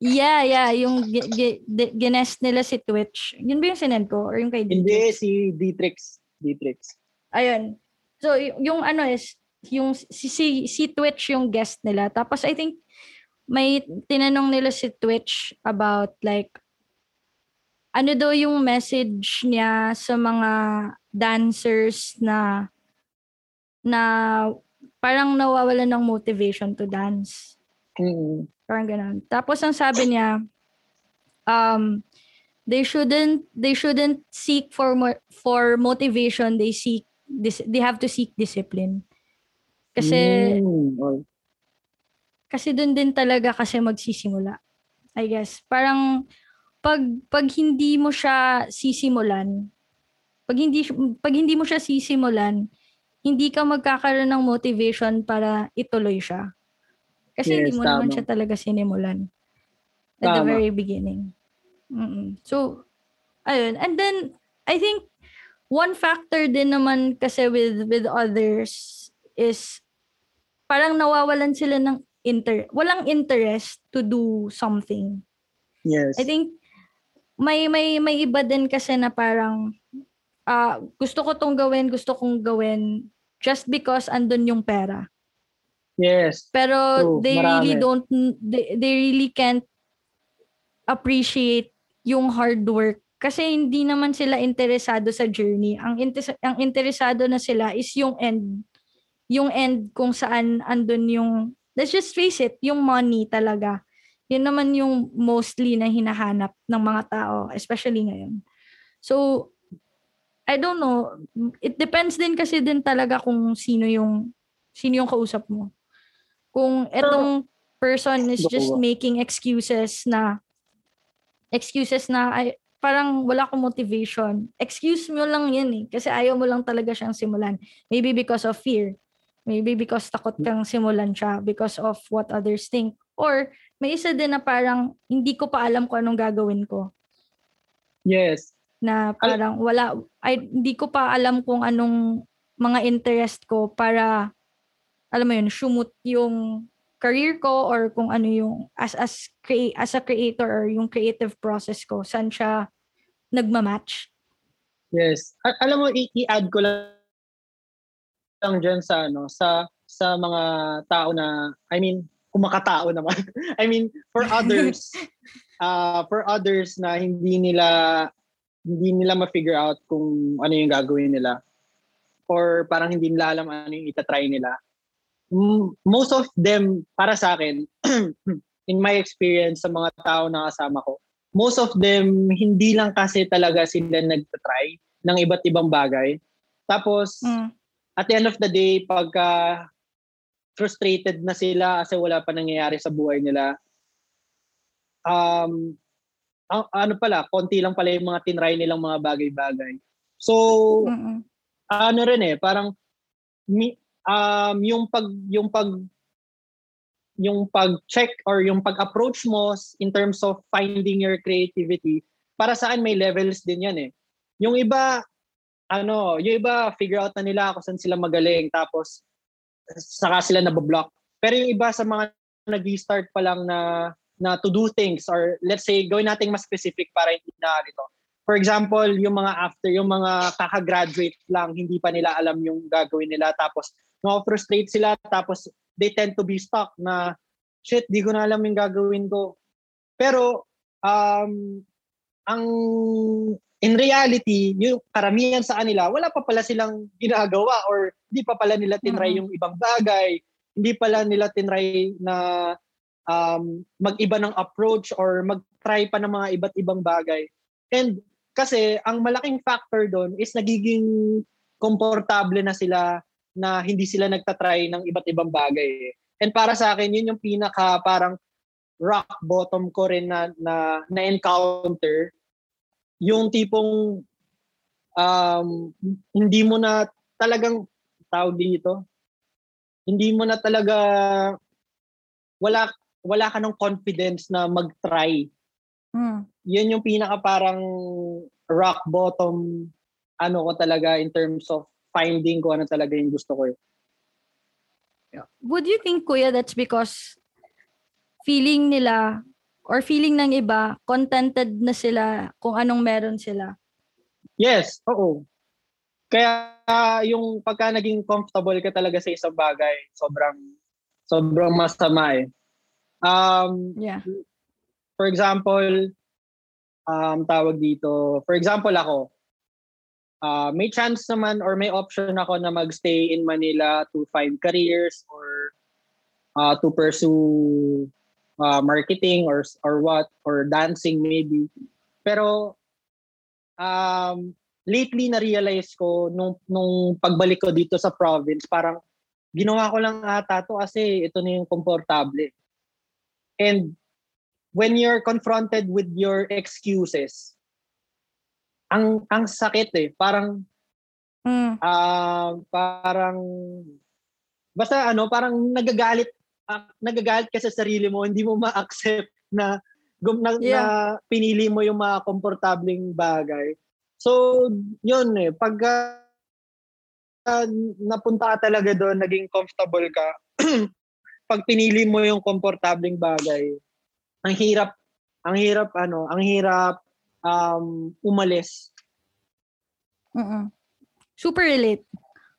Yeah, yeah. Yung g- g- ginest nila si Twitch. Yun ba yung sinend ko? Or yung kay Dietrix? Hindi, si Dietrix. Dietrix. Ayun. So, y- yung ano is, yung si, si, si Twitch yung guest nila. Tapos, I think, may tinanong nila si Twitch about like ano daw yung message niya sa mga dancers na na parang nawawalan ng motivation to dance. Mm-hmm. Parang ganun. Tapos ang sabi niya, um, they shouldn't they shouldn't seek for more, for motivation. They seek this they have to seek discipline. Kasi mm-hmm. Kasi doon din talaga kasi magsisimula. I guess. Parang pag pag hindi mo siya sisimulan, pag hindi pag hindi mo siya sisimulan, hindi ka magkakaroon ng motivation para ituloy siya. Kasi yes, hindi mo tama. naman siya talaga sinimulan at tama. the very beginning. Mm-mm. So, ayun. And then, I think, one factor din naman kasi with with others is parang nawawalan sila ng inter walang interest to do something. Yes. I think may may may iba din kasi na parang uh, gusto ko tong gawin, gusto kong gawin just because andun yung pera. Yes. Pero true, they marami. really don't they, they really can't appreciate yung hard work kasi hindi naman sila interesado sa journey. Ang inter- ang interesado na sila is yung end. Yung end kung saan andun yung let's just face it, yung money talaga. Yun naman yung mostly na hinahanap ng mga tao, especially ngayon. So, I don't know. It depends din kasi din talaga kung sino yung sino yung kausap mo. Kung etong person is just making excuses na excuses na ay, parang wala akong motivation. Excuse mo lang yan eh. Kasi ayaw mo lang talaga siyang simulan. Maybe because of fear. Maybe because takot kang simulan siya because of what others think. Or may isa din na parang hindi ko pa alam kung anong gagawin ko. Yes. Na parang wala, ay, hindi ko pa alam kung anong mga interest ko para, alam mo yun, shumut yung career ko or kung ano yung as as create as a creator or yung creative process ko saan siya nagma-match. Yes. Al- alam mo i- i-add ko lang lang dyan sa ano sa sa mga tao na I mean kung makatao naman I mean for others uh for others na hindi nila hindi nila ma-figure out kung ano yung gagawin nila or parang hindi nila alam ano yung itatry nila most of them para sa akin in my experience sa mga tao na kasama ko most of them hindi lang kasi talaga sila nagtatry ng iba't ibang bagay tapos mm at the end of the day, pagka frustrated na sila kasi wala pa nangyayari sa buhay nila, um, ano pala, konti lang pala yung mga tinry nilang mga bagay-bagay. So, Mm-mm. ano rin eh, parang mi, um, yung pag yung pag yung pag-check or yung pag-approach mo in terms of finding your creativity, para saan may levels din yan eh. Yung iba, ano, yung iba figure out na nila kung saan sila magaling tapos saka sila nabablock. Pero yung iba sa mga nag-start pa lang na na to do things or let's say gawin nating mas specific para hindi na ito. For example, yung mga after, yung mga kaka-graduate lang, hindi pa nila alam yung gagawin nila tapos na-frustrate sila tapos they tend to be stuck na shit, di ko na alam yung gagawin ko. Pero um, ang in reality, yung karamihan sa kanila, wala pa pala silang ginagawa or hindi pa pala nila tinry yung ibang bagay. Hindi pala nila tinry na um, mag-iba ng approach or mag-try pa ng mga iba't ibang bagay. And kasi ang malaking factor doon is nagiging komportable na sila na hindi sila nagtatry ng iba't ibang bagay. And para sa akin, yun yung pinaka parang rock bottom ko rin na, na, na encounter yung tipong um, hindi mo na talagang tawag dito hindi mo na talaga wala wala ka ng confidence na mag-try. Mm. Yun yung pinaka parang rock bottom ano ko talaga in terms of finding ko ano talaga yung gusto ko. Eh. Would you think kuya that's because feeling nila or feeling ng iba, contented na sila kung anong meron sila. Yes, oo. Kaya yung pagka naging comfortable ka talaga sa isang bagay, sobrang sobrang masama eh. Um, yeah. For example, um, tawag dito, for example ako, uh, may chance naman or may option ako na magstay in Manila to find careers or uh, to pursue uh, marketing or or what or dancing maybe. Pero um lately na realize ko nung nung pagbalik ko dito sa province parang ginawa ko lang ata to kasi ito na yung komportable. And when you're confronted with your excuses, ang ang sakit eh, parang mm. uh, parang basta ano, parang nagagalit uh, nagagalit ka sa sarili mo, hindi mo ma-accept na, gum, na, yeah. na pinili mo yung mga komportableng bagay. So, yun eh. Pag uh, napunta ka talaga doon, naging comfortable ka, pag pinili mo yung komportableng bagay, ang hirap, ang hirap ano, ang hirap um, umalis. Mm-mm. Super relate.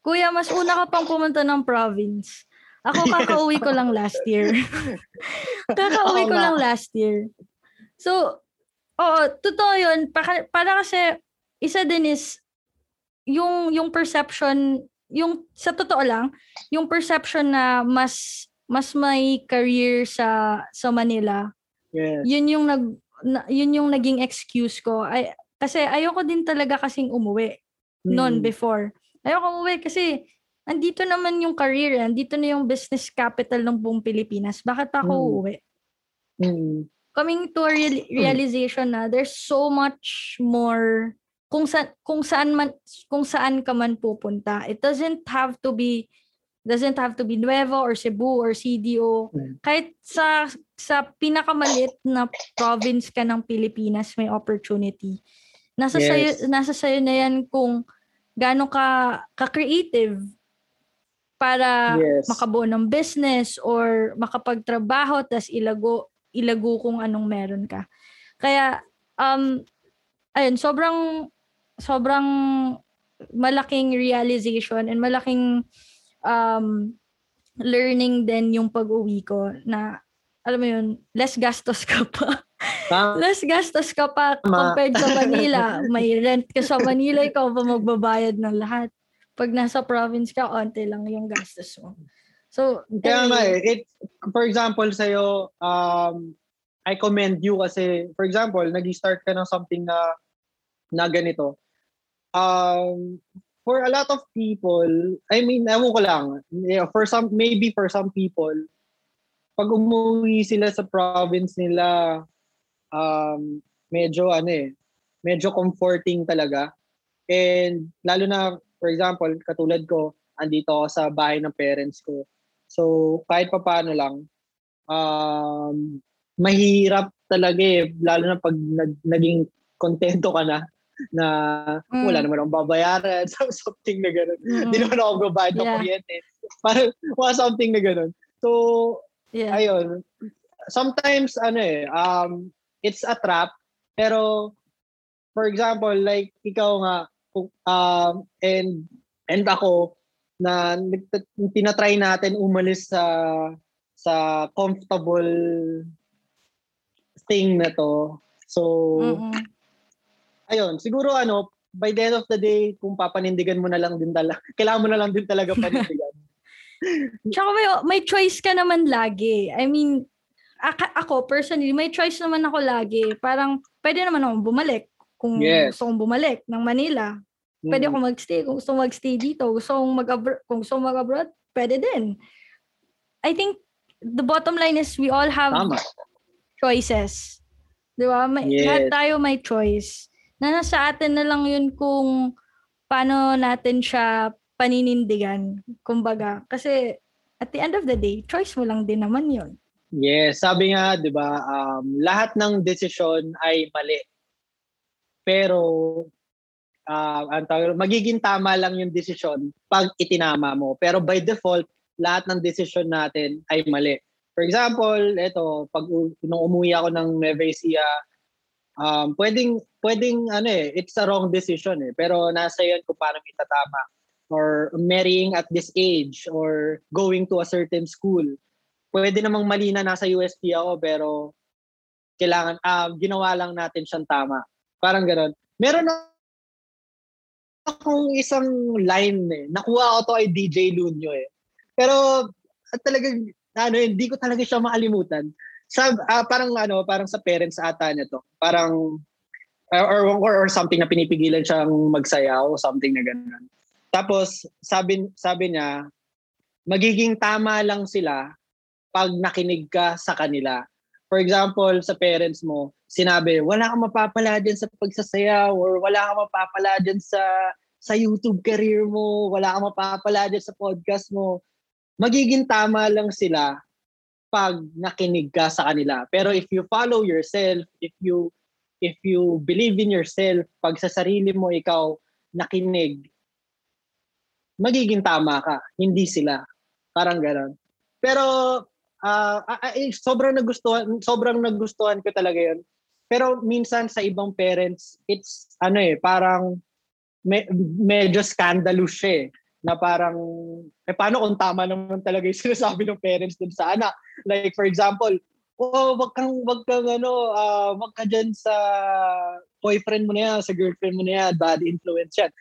Kuya, mas una ka pang pumunta ng province. Ako kakauwi ko lang last year. kakauwi ko lang last year. So, oo, totoo yun. Para, para kasi, isa din is, yung, yung perception, yung, sa totoo lang, yung perception na mas, mas may career sa, sa Manila, yes. yun yung nag, na, yun yung naging excuse ko. Ay, kasi ayoko din talaga kasing umuwi mm. noon before. Ayoko umuwi kasi andito naman yung career, andito na yung business capital ng buong Pilipinas. Bakit pa ako mm. uuwi? Mm. Coming to a real- realization na there's so much more kung sa kung saan man kung saan ka man pupunta. It doesn't have to be doesn't have to be Nueva or Cebu or CDO. Mm. Kahit sa sa pinakamalit na province ka ng Pilipinas may opportunity. Nasa yes. sayo nasa sayo na yan kung gaano ka ka-creative para yes. makabuo ng business or makapagtrabaho tas ilago ilago kung anong meron ka. Kaya um ayun sobrang sobrang malaking realization and malaking um learning din yung pag-uwi ko na alam mo yun, less gastos ka pa. less gastos ka pa compared sa Manila. May rent ka sa Manila, ikaw pa magbabayad ng lahat pag nasa province ka, onte lang yung gastos mo. So, kaya nga eh, it, for example, sa'yo, um, I commend you kasi, for example, nag-start ka ng something na, na ganito. Um, for a lot of people, I mean, ewan ko lang, for some, maybe for some people, pag umuwi sila sa province nila, um, medyo ano eh, medyo comforting talaga. And lalo na for example, katulad ko, andito ako sa bahay ng parents ko. So, kahit pa paano lang, um, mahirap talaga eh, lalo na pag nag, naging kontento ka na, na mm. wala naman akong babayaran, something na gano'n. Mm. naman ako babayad ng yeah. kuryente. Parang, wala something na gano'n. So, yeah. ayun. Sometimes, ano eh, um, it's a trap, pero, for example, like, ikaw nga, um, and and ako na tinatry natin umalis sa sa comfortable thing na to. So, mm-hmm. Ayun, siguro ano, by the end of the day, kung papanindigan mo na lang din talaga, kailangan mo na lang din talaga panindigan. Tsaka may, may choice ka naman lagi. I mean, ako personally, may choice naman ako lagi. Parang, pwede naman akong bumalik. Kung yes. gusto kong bumalik ng Manila, pwede mm. ako magstay. Kung gusto magstay dito, gusto kong mag-abroad, kung gusto mag-abroad, pwede din. I think the bottom line is we all have Tama. choices. Di ba? May, yes. Lahat tayo may choice. Na nasa atin na lang yun kung paano natin siya paninindigan. Kumbaga. Kasi at the end of the day, choice mo lang din naman yun. Yes, sabi nga, 'di ba, um, lahat ng desisyon ay mali. Pero uh, ang tawag, magiging tama lang yung desisyon pag itinama mo. Pero by default, lahat ng desisyon natin ay mali. For example, ito, pag nung umuwi ako ng Nueva Ecija, um, pwedeng, pwedeng, ano eh, it's a wrong decision eh. Pero nasa yan kung paano itatama. Or marrying at this age, or going to a certain school. Pwede namang mali na nasa USP ako, pero kailangan, uh, ginawa lang natin siyang tama. Parang gano'n. Meron akong isang line eh. Nakuha ko to ay DJ Lunyo eh. Pero at talagang ano, hindi ko talaga siya makalimutan. Sa uh, parang ano, parang sa parents ata niya to. Parang or, or, or something na pinipigilan siyang magsayaw something na ganun. Tapos sabi sabi niya, magiging tama lang sila pag nakinig ka sa kanila. For example, sa parents mo, sinabi, wala kang mapapala dyan sa pagsasayaw or wala kang mapapala dyan sa sa YouTube career mo, wala kang mapapala dyan sa podcast mo magiging tama lang sila pag nakinig ka sa kanila. Pero if you follow yourself, if you if you believe in yourself, pag sa sarili mo ikaw nakinig, magiging tama ka, hindi sila. Parang gano'n. Pero uh, ay, sobrang nagustuhan, sobrang nagustuhan ko talaga 'yon. Pero minsan sa ibang parents, it's ano eh, parang me, medyo scandalous siya eh na parang, eh paano kung tama naman talaga yung sinasabi ng parents dun sa anak? Like for example, oh, wag kang, wag kang ano, uh, wag ka dyan sa boyfriend mo na yan, sa girlfriend mo na yan, bad influence yan.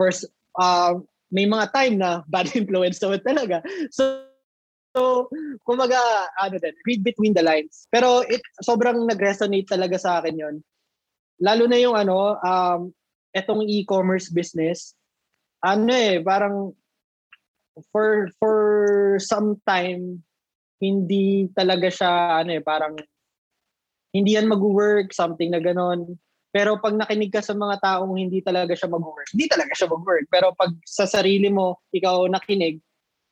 First, uh, may mga time na bad influence naman talaga. So, so kumaga, ano din, read between the lines. Pero it, sobrang nag-resonate talaga sa akin yon Lalo na yung ano, um, etong e-commerce business, ano eh, parang for for some time hindi talaga siya ano eh parang hindi yan mag-work something na ganon pero pag nakinig ka sa mga taong hindi talaga siya mag-work hindi talaga siya mag-work. Pero pag sa sarili mo ikaw nakinig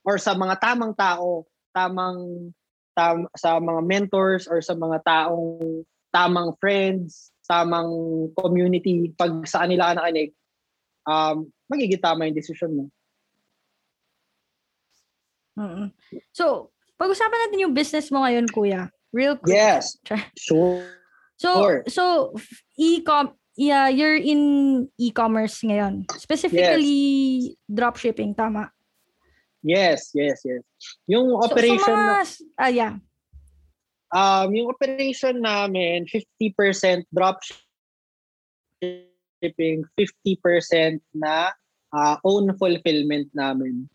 or sa mga tamang tao tamang tam, sa mga mentors or sa mga taong tamang friends tamang community pag sa kanila ka nakinig um magiging tama yung decision mo. Mm-hmm. So, pag-usapan natin yung business mo ngayon, kuya. Real quick. Yes. Sure. So, sure. so e-com yeah, you're in e-commerce ngayon. Specifically yes. dropshipping, tama? Yes, yes, yes. Yung operation so, so mga, ah yeah. Um, yung operation namin 50% dropshipping, 50% na uh, own fulfillment namin.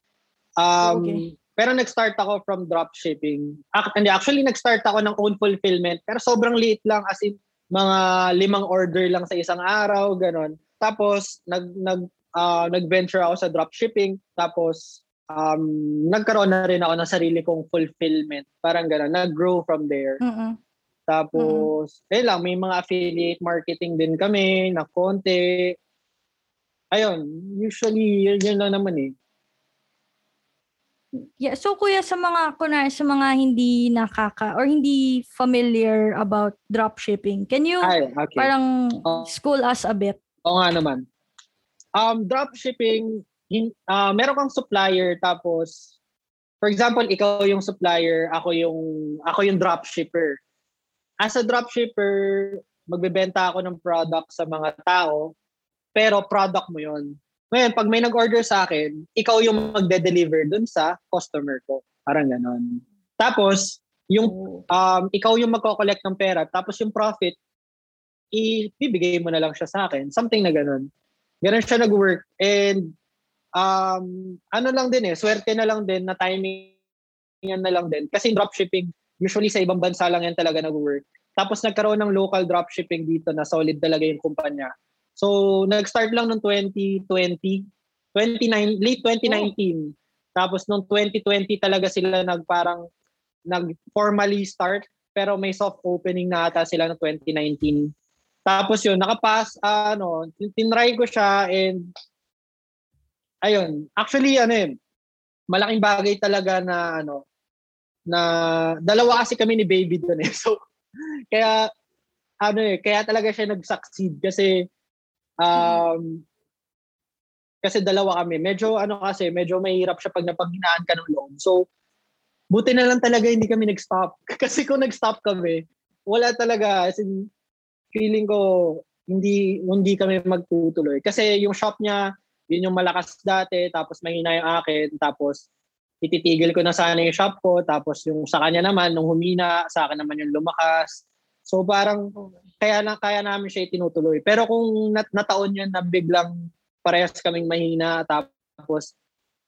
Um, okay. Pero nag-start ako from dropshipping. Actually, actually, nag-start ako ng own fulfillment. Pero sobrang liit lang as in mga limang order lang sa isang araw, ganon. Tapos, nag, nag, uh, nag-venture ako sa dropshipping. Tapos, um, nagkaroon na rin ako ng sarili kong fulfillment. Parang ganon. Nag-grow from there. Mm-hmm. Tapos, mm-hmm. eh lang, may mga affiliate marketing din kami na konti ayun, usually yun, yun lang naman eh. Yeah, so kuya sa mga kunwari sa mga hindi nakaka or hindi familiar about dropshipping, can you Ay, okay. parang uh, school us a bit? Oo nga naman. Um dropshipping, in, uh, meron kang supplier tapos for example, ikaw yung supplier, ako yung ako yung dropshipper. As a dropshipper, magbebenta ako ng product sa mga tao pero product mo yon Ngayon, pag may nag-order sa akin, ikaw yung magde-deliver dun sa customer ko. Parang ganon. Tapos, yung um, ikaw yung magko-collect ng pera, tapos yung profit, ibibigay mo na lang siya sa akin. Something na ganon. Ganon siya nag-work. And um, ano lang din eh, swerte na lang din na timing na lang din. Kasi dropshipping, usually sa ibang bansa lang yan talaga nag-work. Tapos nagkaroon ng local dropshipping dito na solid talaga yung kumpanya. So, nag-start lang noong 2020, 29, late 2019. Oh. Tapos noong 2020 talaga sila nagparang nag-formally start pero may soft opening na ata sila noong 2019. Tapos yun, nakapass, uh, ano, tinry ko siya and ayun, actually ano yun, malaking bagay talaga na ano, na dalawa kasi kami ni baby doon eh. So, kaya ano eh, kaya talaga siya nag-succeed kasi Um, kasi dalawa kami. Medyo ano kasi, medyo mahirap siya pag napaghinaan ka ng loan. So, buti na lang talaga hindi kami nag-stop. kasi kung nag-stop kami, wala talaga. As in, feeling ko, hindi hindi kami magtutuloy. Kasi yung shop niya, yun yung malakas dati, tapos mahina yung akin, tapos ititigil ko na sana yung shop ko, tapos yung sa kanya naman, nung humina, sa akin naman yung lumakas. So parang kaya na kaya namin siya itinutuloy. Pero kung nat nataon yan na biglang parehas kaming mahina tapos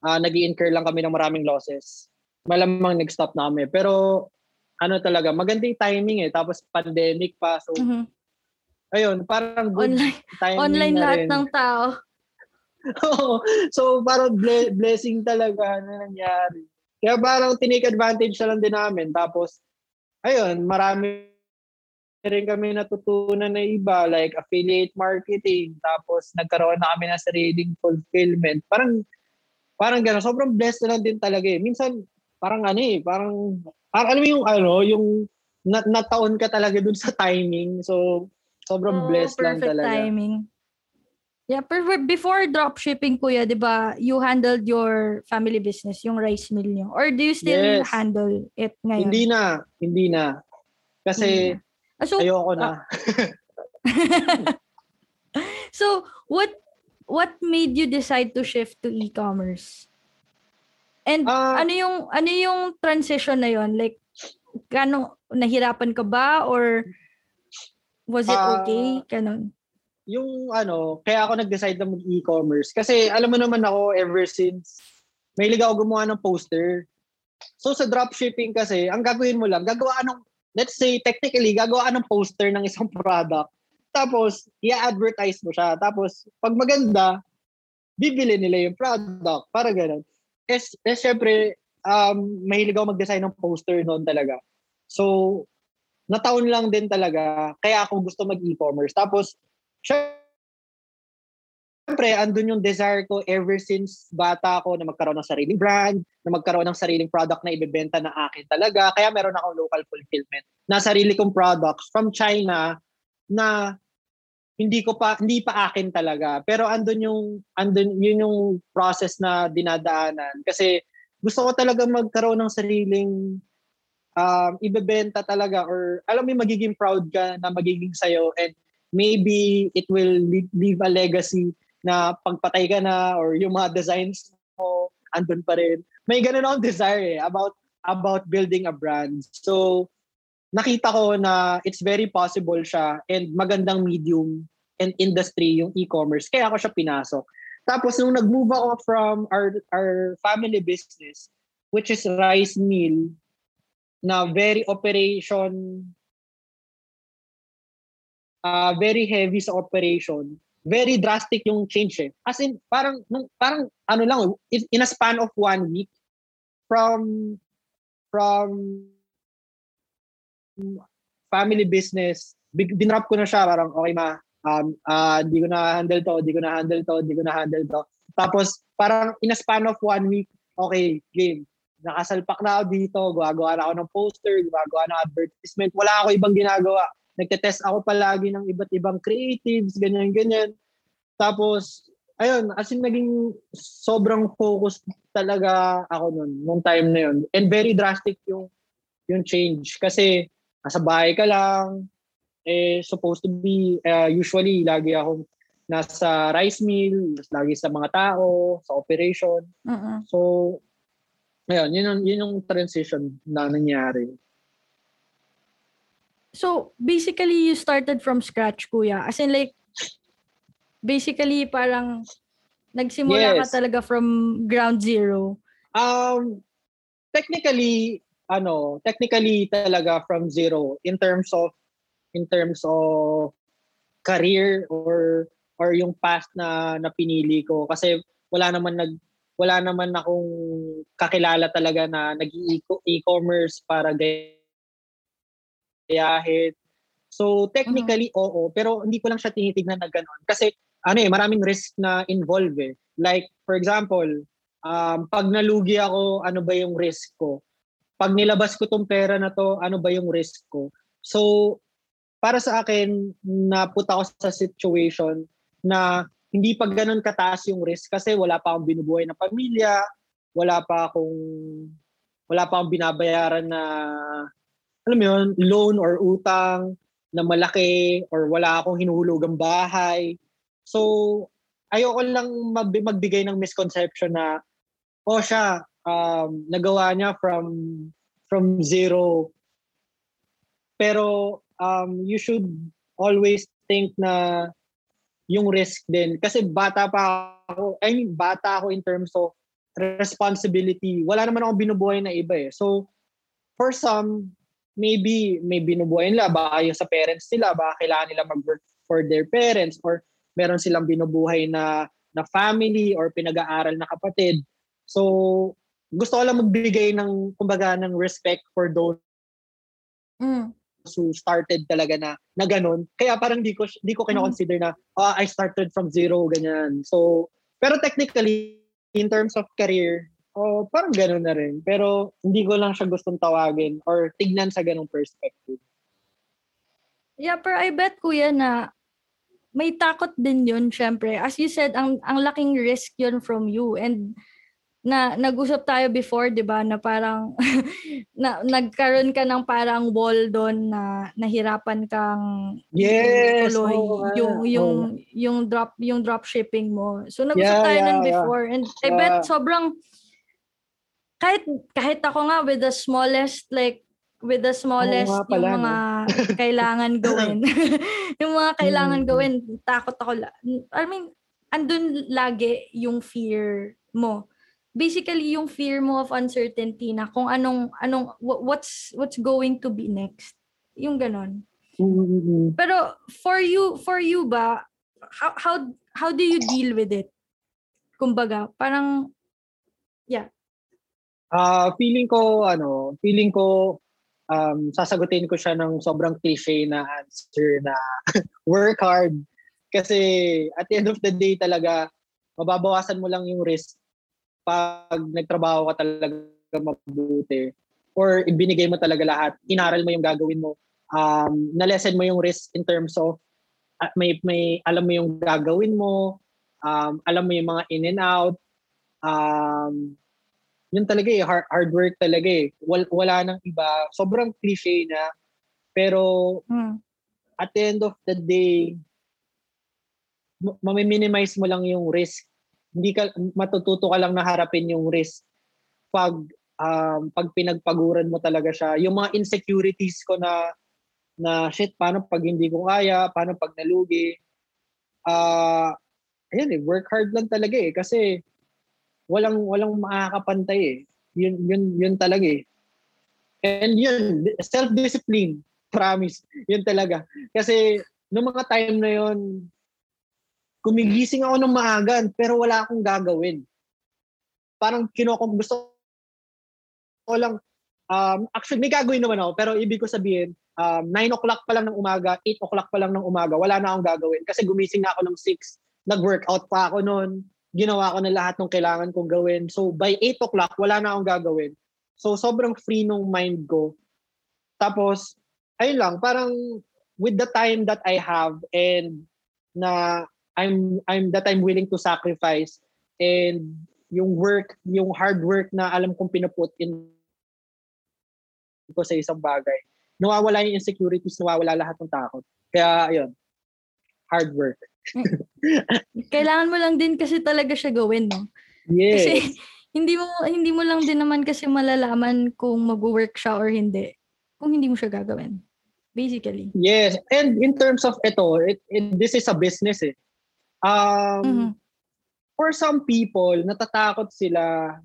uh, nag incur lang kami ng maraming losses, malamang nag-stop na kami. Pero ano talaga, maganda yung timing eh. Tapos pandemic pa. So, mm-hmm. ayun, parang good online, Online na lahat rin. ng tao. so, parang ble- blessing talaga na nangyari. Kaya parang tinake advantage na lang din namin. Tapos, ayun, marami rin kami natutunan na iba like affiliate marketing. Tapos nagkaroon na kami ng sariling fulfillment. Parang parang gano'n sobrang blessed na lang din talaga eh. Minsan parang ano eh parang parang ano yung ano yung nat nataon ka talaga dun sa timing. So sobrang oh, blessed lang talaga. timing Yeah, perfect. Before dropshipping, kuya, di ba, you handled your family business, yung rice mill niyo? Or do you still yes. handle it ngayon? Hindi na. Hindi na. Kasi, hmm. Ah, so, Ayoko na. Uh, so, what what made you decide to shift to e-commerce? And uh, ano yung ano yung transition na yon? Like kano nahirapan ka ba or was it okay? Kanon. Yung ano, kaya ako nag-decide na mag-e-commerce kasi alam mo naman ako ever since may ligaw gumawa ng poster. So sa dropshipping kasi, ang gagawin mo lang, gagawa ng let's say, technically, gagawa ng poster ng isang product. Tapos, i-advertise mo siya. Tapos, pag maganda, bibili nila yung product. Para ganun. Eh, eh syempre, um, mahilig ako mag-design ng poster noon talaga. So, nataon lang din talaga. Kaya ako gusto mag-e-commerce. Tapos, Siyempre, andun yung desire ko ever since bata ako na magkaroon ng sariling brand, na magkaroon ng sariling product na ibebenta na akin talaga. Kaya meron akong local fulfillment na sarili kong products from China na hindi ko pa hindi pa akin talaga. Pero andun yung andun yun yung process na dinadaanan kasi gusto ko talaga magkaroon ng sariling um, ibebenta talaga or alam mo magiging proud ka na magiging sayo and maybe it will leave, a legacy na pagpatay ka na or yung mga designs mo andun pa rin. May ganun akong desire eh, about about building a brand. So, nakita ko na it's very possible siya and magandang medium and industry yung e-commerce. Kaya ako siya pinasok. Tapos nung nag-move ako from our our family business, which is rice mill, na very operation, uh, very heavy sa operation, very drastic yung change eh. As in, parang, nung, parang ano lang, in a span of one week, from, from family business, dinrap ko na siya, parang, okay ma, um, uh, di ko na handle to, di ko na handle to, di ko na handle to. Tapos, parang in a span of one week, okay, game. Nakasalpak na ako dito, gumagawa na ako ng poster, gumagawa ng advertisement, wala ako ibang ginagawa nagte-test ako palagi ng iba't ibang creatives, ganyan-ganyan. Tapos, ayun, as in naging sobrang focus talaga ako nun, nung time na yun. And very drastic yung yung change. Kasi, nasa bahay ka lang, eh, supposed to be, uh, usually, lagi akong nasa rice mill, lagi sa mga tao, sa operation. Mm-mm. So, ayun, yun, yun yung transition na nangyari. So, basically, you started from scratch, kuya. As in, like, basically, parang nagsimula Yes. ka talaga from ground zero. Um, technically, ano, technically talaga from zero in terms of in terms of career or or yung path na na pinili ko kasi wala naman nag wala naman akong kakilala talaga na nag e-commerce para gayahin. So technically oo, pero hindi ko lang siya tinitignan na gano'n kasi ano eh maraming risk na involved eh. Like for example, um, pag nalugi ako, ano ba yung risk ko? Pag nilabas ko tong pera na to, ano ba yung risk ko? So, para sa akin, napunta ako sa situation na hindi pa ganun kataas yung risk kasi wala pa akong binubuhay na pamilya, wala pa akong wala pa akong binabayaran na alam mo yun, loan or utang na malaki or wala akong hinuhulugang bahay. So, ayoko lang mag- magbigay ng misconception na oh siya um, nagawa niya from from zero. Pero um, you should always think na yung risk din. Kasi bata pa ako I mean bata ako in terms of responsibility. Wala naman akong binubuhay na iba eh. So for some maybe may binubuhay nila baka yung sa parents nila baka kailangan nila mag-work for their parents or meron silang binubuhay na na family or pinag-aaral na kapatid. So, gusto ko lang magbigay ng, kumbaga, ng respect for those Mm. who started talaga na, na ganun. Kaya parang di ko, di ko kinoconsider na, oh, I started from zero, ganyan. So, pero technically, in terms of career, oh, parang ganun na rin. Pero hindi ko lang siya gustong tawagin or tignan sa ganung perspective. Yeah, pero I bet, kuya, na may takot din yun, syempre. As you said, ang, ang laking risk yun from you. And na nag-usap tayo before, 'di ba, na parang na nagkaroon ka ng parang wall doon na nahirapan kang Yes! tuloy nga. yung yung Oo. yung drop yung drop shipping mo. So nag-usap Yeah, tayo nun yeah, yeah. before and I Yeah. bet sobrang kahit kahit ako nga with the smallest like with the smallest pala, yung mga kailangan gawin. yung mga kailangan Mm. gawin, takot ako. la- I mean, andun lagi yung fear mo. Basically, yung fear mo of uncertainty na kung anong anong wha- what's what's going to be next. Yung ganon. Mm-mm. Pero for you, for you ba, how how how do you deal with it? Kumbaga, parang Ah, feeling ko ano, feeling ko um sasagutin ko siya ng sobrang cliche na answer na work hard. Kasi at the end of the day talaga mababawasan mo lang yung risk pag nagtrabaho ka talaga mabuti. Or ibinigay mo talaga lahat, inaral mo yung gagawin mo, um, na-lessen mo yung risk in terms of ah, may, may alam mo yung gagawin mo, um, alam mo yung mga in and out, um, yun talaga eh, hard, hard work talaga eh. Wal, wala nang iba. Sobrang cliche na. Pero hmm, at the end of the day, ma- mamiminimise mo lang yung risk. Hindi ka, matututo ka lang na harapin yung risk pag, um, pag pinagpaguran mo talaga siya. Yung mga insecurities ko na, na shit, paano pag hindi ko kaya, paano pag nalugi. Ah, ayan eh, work hard lang talaga eh. Kasi walang walang makakapantay eh. Yun yun yun talaga eh. And yun, self-discipline, promise. Yun talaga. Kasi noong mga time na yun, kumigising ako ng maaga pero wala akong gagawin. Parang kinoko gusto ko lang um, actually may gagawin naman ako pero ibig ko sabihin um, 9 o'clock pa lang ng umaga, 8 o'clock pa lang ng umaga, wala na akong gagawin kasi gumising na ako ng 6, nag-workout pa ako noon, ginawa ko na lahat ng kailangan kong gawin. So by 8 o'clock, wala na akong gagawin. So sobrang free nung mind ko. Tapos, ayun lang, parang with the time that I have and na I'm I'm that I'm willing to sacrifice and yung work, yung hard work na alam kong pinuput in ko sa isang bagay. Nawawala yung insecurities, nawawala lahat ng takot. Kaya, ayun, hard work. Kailangan mo lang din kasi talaga siya gawin, no? Yes. Kasi hindi mo hindi mo lang din naman kasi malalaman kung mag-work siya or hindi kung hindi mo siya gagawin. Basically. Yes. And in terms of ito, it, it, this is a business eh. Um, Mhm. For some people, natatakot sila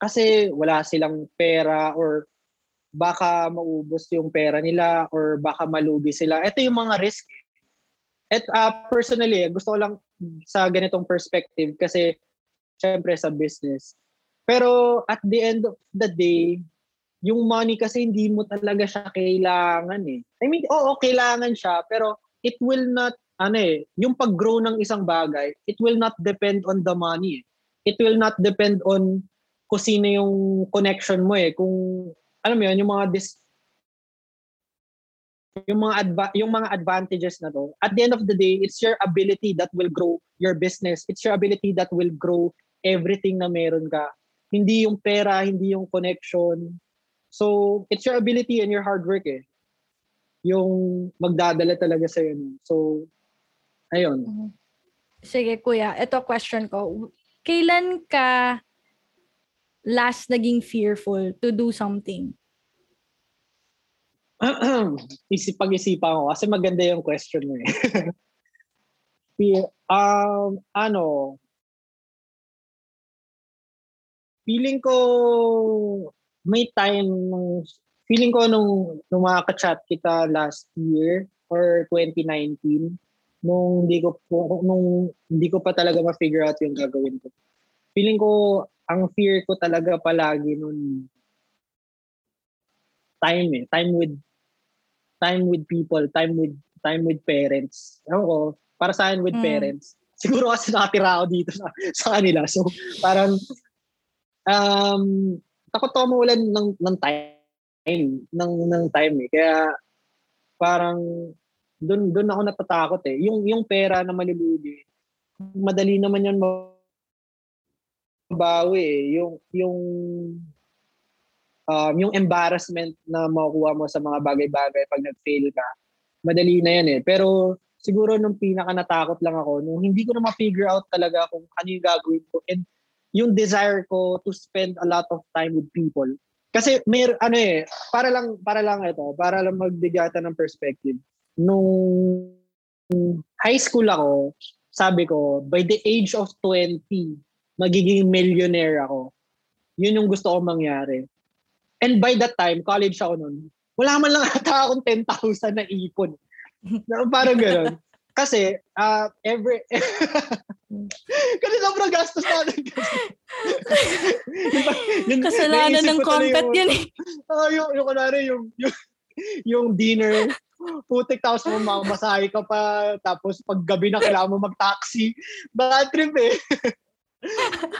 kasi wala silang pera or baka maubos yung pera nila or baka malugi sila. Ito yung mga risk. At uh, personally, gusto ko lang sa ganitong perspective kasi syempre sa business. Pero at the end of the day, yung money kasi hindi mo talaga siya kailangan eh. I mean, oo, kailangan siya, pero it will not, ano eh, yung pag-grow ng isang bagay, it will not depend on the money. eh. It will not depend on kung sino yung connection mo eh. Kung, alam mo yun, yung mga dis, yung mga adva- yung mga advantages na to at the end of the day it's your ability that will grow your business it's your ability that will grow everything na meron ka hindi yung pera hindi yung connection so it's your ability and your hard work eh yung magdadala talaga sa no? so ayun Mhm. Sige, kuya. Ito question ko. Kailan ka last naging fearful to do something? isip pag-isipan ko kasi maganda yung question mo eh. Um, ano, feeling ko may time nung feeling ko nung, nung makaka-chat kita last year or 2019 nung hindi ko po, nung hindi ko pa talaga ma-figure out yung gagawin ko. Feeling ko ang fear ko talaga palagi nun time eh, time with time with people, time with time with parents. Ewan ko, para sa akin with Mm. parents. Siguro kasi nakatira ako dito sa, sa kanila. So, parang um, takot ako mawalan ng, ng time. Ng, ng time eh. Kaya parang doon doon ako natatakot eh. Yung yung pera na malulugi, madali naman yan mabawi eh. Yung yung um, yung embarrassment na makukuha mo sa mga bagay-bagay pag nag-fail ka, madali na yan eh. Pero siguro nung pinaka natakot lang ako, nung hindi ko na ma-figure out talaga kung ano yung gagawin ko and yung desire ko to spend a lot of time with people. Kasi may ano eh, para lang para lang ito, para lang magbigata ng perspective. Nung high school ako, sabi ko, by the age of 20, magiging millionaire ako. Yun yung gusto ko mangyari. And by that time, college ako nun, wala man lang ata akong 10,000 na ipon. Parang gano'n. Kasi, uh, every... kasi sobrang gastos natin. Yung- yung- Kasalanan ng yung- yun eh. Oh, yung, yung kunwari, yung, yung, yung dinner, putik tapos mo mamasahe ka pa, tapos pag gabi na kailangan mo mag-taxi. Bad trip eh.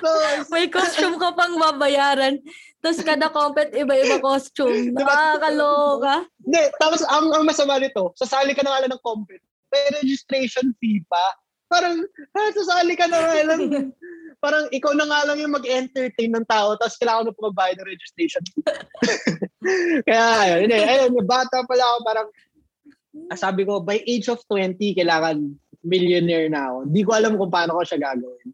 so, May costume ka pang babayaran. Tapos kada compet, iba-iba costume. Diba? Nakakaloka. Hindi, tapos ang, ang masama nito, sasali ka na nga ng compet. May registration fee pa. Parang, ha, sasali ka na nga lang. Parang ikaw na nga lang yung mag-entertain ng tao tapos kailangan mo pa magbayad ng registration fee. Kaya, ayun, ayun, yung bata pala ako parang, ah, sabi ko, by age of 20, kailangan millionaire na ako. Hindi ko alam kung paano ko siya gagawin.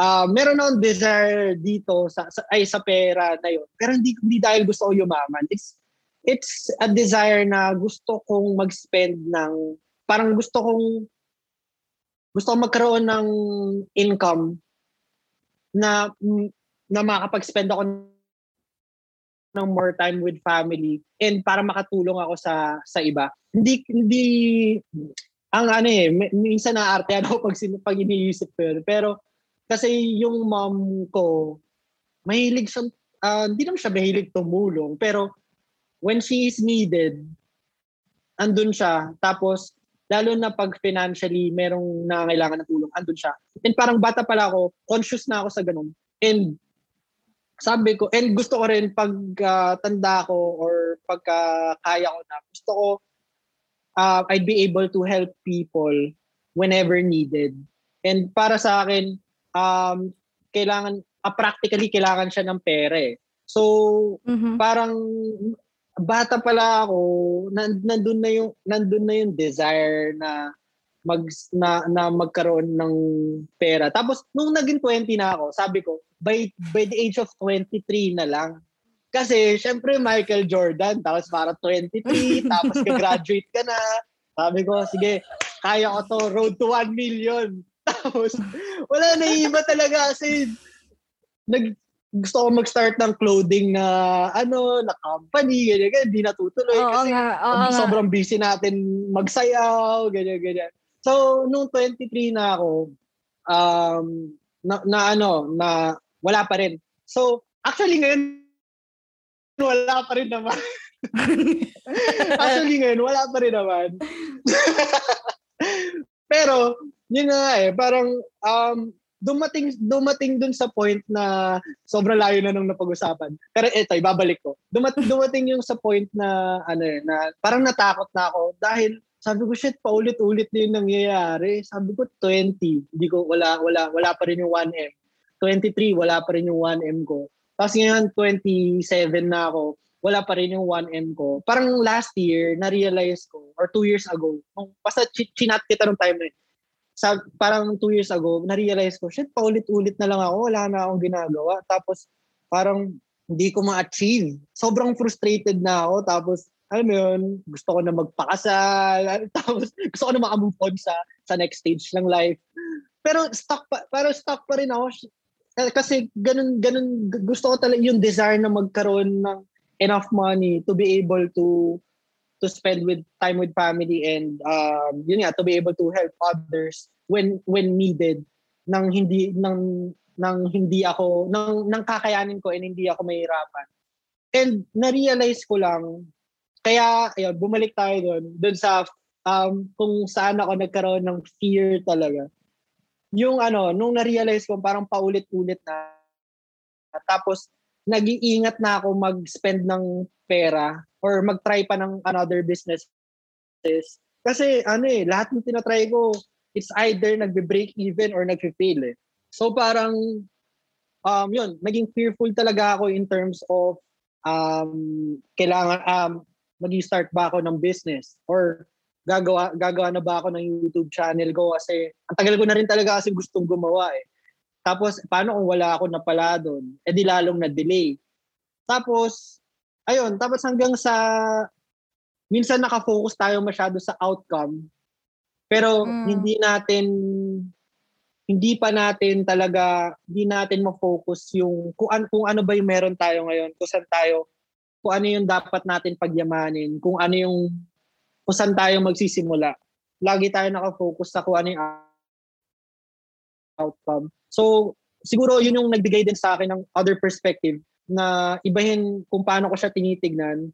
Ah, meron akong desire dito sa, sa ay sa pera na yun. Pero hindi hindi dahil gusto ko yumaman. It's it's a desire na gusto kong mag-spend ng parang gusto kong gusto kong magkaroon ng income na na makapag-spend ako ng more time with family and para makatulong ako sa sa iba. Hindi hindi ang ano eh, mi- minsan naarte ako pag, pag iniisip ko yun. Pero kasi yung mom ko, mahilig siya, ah, hindi naman siya mahilig tumulong, pero when she is needed, andun siya. Tapos, lalo na pag financially merong nangangailangan ng tulong, andun siya. And parang bata pala ako, conscious na ako sa ganun. And sabi ko, and gusto ko rin pag ah, tanda ko or pagka kaya ko na, gusto ko ah, I'd be able to help people whenever needed. And para sa akin, um, kailangan, ah, practically kailangan siya ng pera eh. So, Mhm. parang bata pala ako, nan- nandun na yung nandun na yung desire na mag na, na magkaroon ng pera. Tapos nung naging 20 na ako, sabi ko, by by the age of 23 na lang. Kasi syempre Michael Jordan, tapos para 23, tapos ka-graduate ka na. Sabi ko, sige, kaya ko to, road to 1 million. Tapos, wala na iba talaga kasi nag, gusto ko mag-start ng clothing na ano, na company, ganyan, ganyan, hindi natutuloy. Oo kasi nga, oo nga. sobrang busy natin magsayaw, ganyan, ganyan. So, nung 23 na ako, um, na, na ano, na wala pa rin. So, actually ngayon, wala pa rin naman. actually ngayon, wala pa rin naman. Pero, yun nga eh, parang um, dumating dumating dun sa point na sobrang layo na nung napag-usapan. Pero eto, ibabalik ko. Dumat, dumating yung sa point na ano eh, na parang natakot na ako dahil sabi ko shit paulit-ulit na yung nangyayari. Sabi ko 20, hindi ko wala wala wala pa rin yung 1M. 23 wala pa rin yung 1M ko. Tapos ngayon 27 na ako, wala pa rin yung 1M ko. Parang last year, na-realize ko, or two years ago, nung, basta ch- chinat kita nung time na yun, sa, parang two years ago, na-realize ko, shit, paulit-ulit na lang ako, wala na akong ginagawa. Tapos, parang hindi ko ma-achieve. Sobrang frustrated na ako. Tapos, alam mo yun, gusto ko na magpakasal. Tapos, gusto ko na makamove on sa, sa next stage ng life. Pero stuck pa, pero stuck pa rin ako. Kasi ganun, ganun, gusto ko talaga yung desire na magkaroon ng enough money to be able to to spend with time with family and um yun nga to be able to help others when when needed nang hindi nang nang hindi ako nang nang kakayanin ko and hindi ako mahirapan. And na-realize ko lang kaya ayun, bumalik tayo doon doon sa um kung saan ako nagkaroon ng fear talaga. Yung ano, nung na-realize ko parang paulit-ulit na tapos nag-iingat na ako mag-spend ng pera or mag-try pa ng another business. Kasi ano eh, lahat ng tinatry ko, it's either nagbe-break even or nagfe-fail eh. So parang, um, yun, naging fearful talaga ako in terms of um, kailangan, um, mag-start ba ako ng business or gagawa gagawa na ba ako ng YouTube channel ko kasi ang tagal ko na rin talaga kasi gustong gumawa eh. Tapos, paano kung wala ako napala doon? Eh di lalong na-delay. Tapos, ayun, tapos hanggang sa, minsan nakafocus tayo masyado sa outcome, pero Mm. hindi natin, hindi pa natin talaga, hindi natin ma-focus yung, kung, an, kung ano ba yung meron tayo ngayon, kung saan tayo, kung ano yung dapat natin pagyamanin, kung ano yung, kung saan tayo magsisimula. Lagi tayo nakafocus sa kung ano yung outcome. So, siguro yun yung nagbigay din sa akin ng other perspective na ibahin kung paano ko siya tinitignan.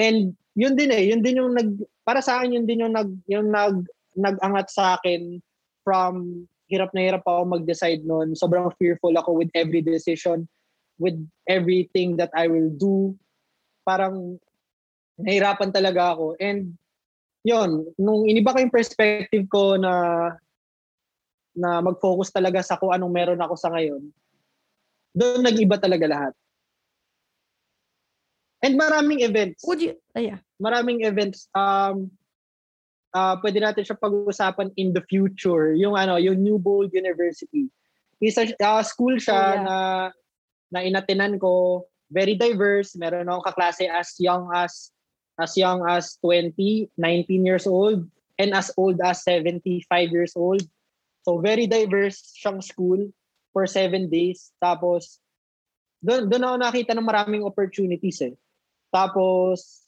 And yun din eh, yun din yung nag para sa akin yun din yung nag yung nag nag-angat sa akin from hirap na hirap ako mag-decide noon. Sobrang fearful ako with every decision, with everything that I will do. Parang nahirapan talaga ako. And yun, nung iniba ko yung perspective ko na na mag-focus talaga sa kung anong meron ako sa ngayon, doon nag-iba talaga lahat. And maraming events. Would you, ay, yeah. Maraming events. Um, uh, pwede natin siya pag-usapan in the future. Yung ano, yung New Bold University. Isa, uh, school siya Oh, yeah. na na inatinan ko. Very diverse. Meron akong kaklase as young as as young as 20, 19 years old and as old as 75 years old. So very diverse siyang school for seven days. Tapos, doon doon ako nakita ng maraming opportunities eh. Tapos,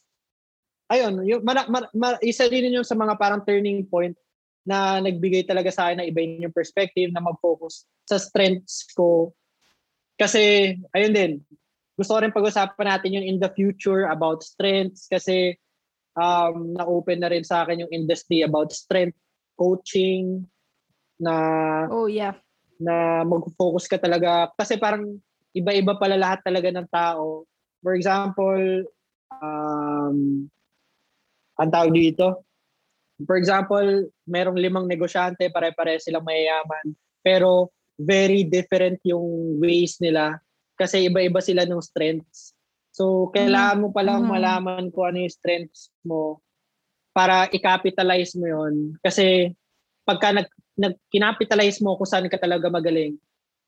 ayun, yung, mara, mara, mara, isa din yun yung sa mga parang turning point na nagbigay talaga sa akin na iba yung perspective na mag-focus sa strengths ko. Kasi, ayun din, gusto ko rin pag-usapan natin yun in the future about strengths kasi um, na-open na rin sa akin yung industry about strength coaching na Oh, yeah. na mag-focus ka talaga kasi parang iba-iba pala lahat talaga ng tao. For example, um, ang tawag dito, for example, merong limang negosyante, pare-pare silang mayayaman, pero very different yung ways nila kasi iba-iba sila ng strengths. So, kailangan mo palang Mhm. malaman kung ano yung strengths mo para i-capitalize mo yon Kasi pagka nag, nag kinapitalize mo kung saan ka talaga magaling,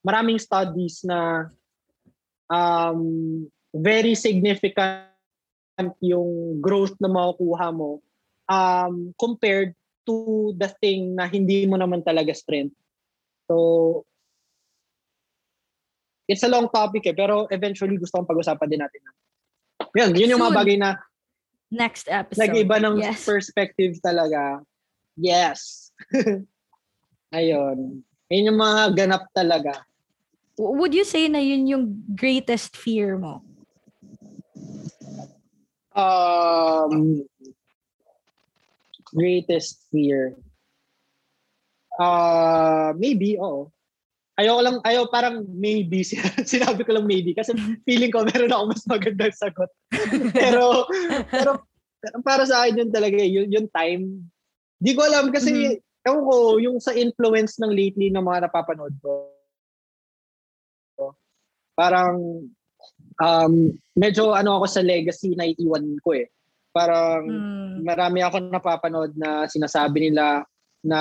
maraming studies na um, very significant yung growth na makukuha mo um, compared to the thing na hindi mo naman talaga strength. So, it's a long topic eh, pero eventually gusto kong pag-usapan din natin. Yun, yun yung mga bagay na Next episode. nag-iba ng Yes. perspective talaga. Yes. Ayun. Yun yung mga ganap talaga. Would you say na yun yung greatest fear mo? Um, greatest fear. Uh, maybe, oo. Ayoko lang, ayaw parang maybe. Sinabi ko lang maybe kasi feeling ko meron ako mas magandang sagot. pero, pero, pero para sa akin yun talaga, eh, yun, yung time. Di ko alam kasi, ewan ko, yung sa influence ng lately ng mga napapanood ko, parang, um, medyo ano ako sa legacy na iiwan ko eh. Parang, Mm. marami ako napapanood na sinasabi nila na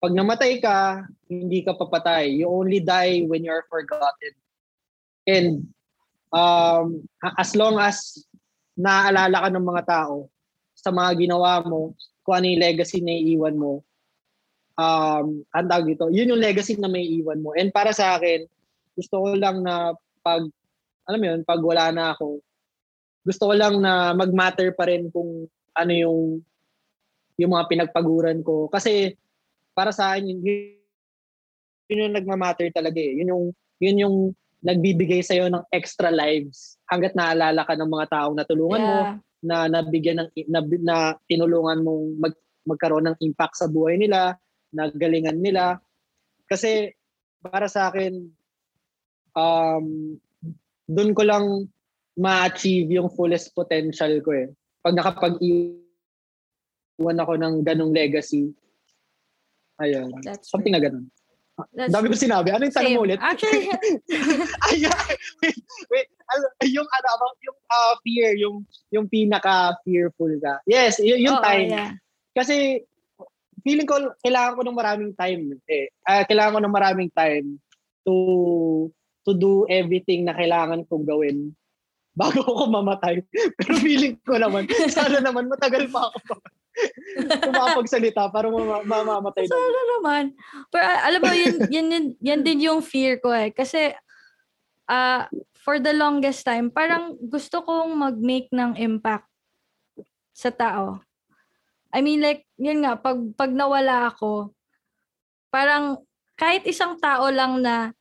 pag namatay ka, hindi ka papatay. You only die when you're forgotten. And um, as long as naaalala ka ng mga tao sa mga ginawa mo, kung ano yung legacy na iiwan mo, um, ang tawag dito, yun yung legacy na may iwan mo. And para sa akin, gusto ko lang na pag, alam mo yun, pag wala na ako, gusto ko lang na mag-matter pa rin kung ano yung yung mga pinagpaguran ko. Kasi para sa akin, yun, yun yung nagmamatter talaga eh. Yun yung, yun yung nagbibigay sa'yo ng extra lives hanggat naalala ka ng mga taong natulungan mo, Yeah. na nabigyan ng na, na tinulungan mong mag, magkaroon ng impact sa buhay nila, nagalingan nila. Kasi para sa akin um doon ko lang ma-achieve yung fullest potential ko eh. Pag nakapag-iwan ako ng ganong legacy, ayun. That's Something na ganon. That's Dami ko sinabi. Ano yung tanong mo ulit? Actually, Ay, wait, wait. Yung ano, about yung uh, fear, yung yung pinaka-fearful ka. Yes, y- yung oo, time. yeah. Kasi feeling ko kailangan ko ng maraming time eh. Ah, kailangan ko ng maraming time to to do everything na kailangan kong gawin bago ako mamatay. Pero feeling ko naman, sana naman matagal pa ako kumapagsalita para mama- mamamatay na. Sana naman. Pero ah, alam mo, yun, yun, yun, yan din yung fear ko eh. Kasi, ah for the longest time, parang gusto kong mag-make ng impact sa tao. I mean, like, yun nga, pag, pag nawala ako, parang kahit isang tao lang na,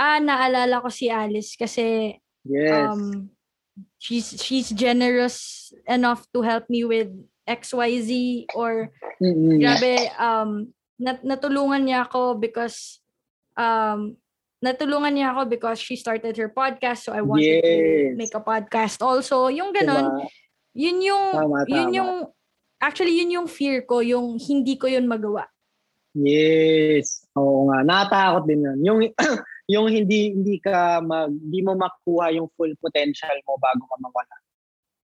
ah, naalala ko si Alice kasi Yes. um she's she's generous enough to help me with XYZ or Mm-mm. grabe um nat- natulungan niya ako because um natulungan niya ako because she started her podcast so I wanted to Yes. make a podcast also yung ganon Diba? yun yung Tama, yun tama. yung actually yun yung fear ko yung hindi ko yun magawa Yes. Oo nga. Natatakot din yun. Yung, yung hindi hindi ka mag, hindi mo makuha yung full potential mo bago ka mawala.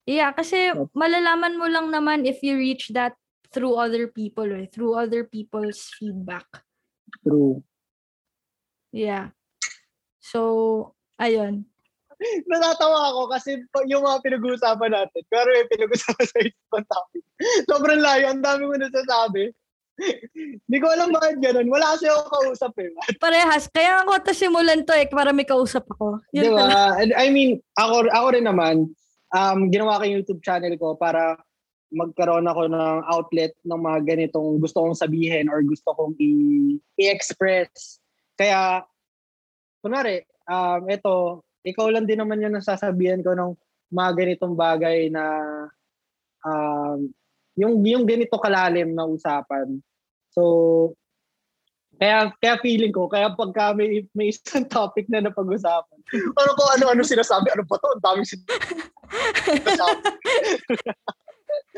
yeah kasi malalaman mo lang naman if you reach that through other people eh, through other people's feedback True. Yeah. So, ayun. Natatawa ako kasi yung mga pinag-uusapan natin, pero yung pinag-uusapan sa ibang topic, sobrang layo, ang dami mo nasasabi. Hindi ko alam bakit ganun. Wala kasi ako kausap eh. Parehas. Kaya ako ito simulan to eh, para may kausap ako. Yun pala. ba? And I mean, ako, ako rin naman, um, ginawa ko yung YouTube channel ko para magkaroon ako ng outlet ng mga ganitong gusto kong sabihin or gusto kong i- i-express. Kaya, kunwari, um, ito, ikaw lang din naman yung nasasabihan ko ng mga ganitong bagay na um, yung, yung ganito kalalim na usapan. So, kaya kaya feeling ko, kaya pagka may, may isang topic na napag-usapan, ano ko ano-ano sinasabi, ano ba to? Ang daming sinasabi.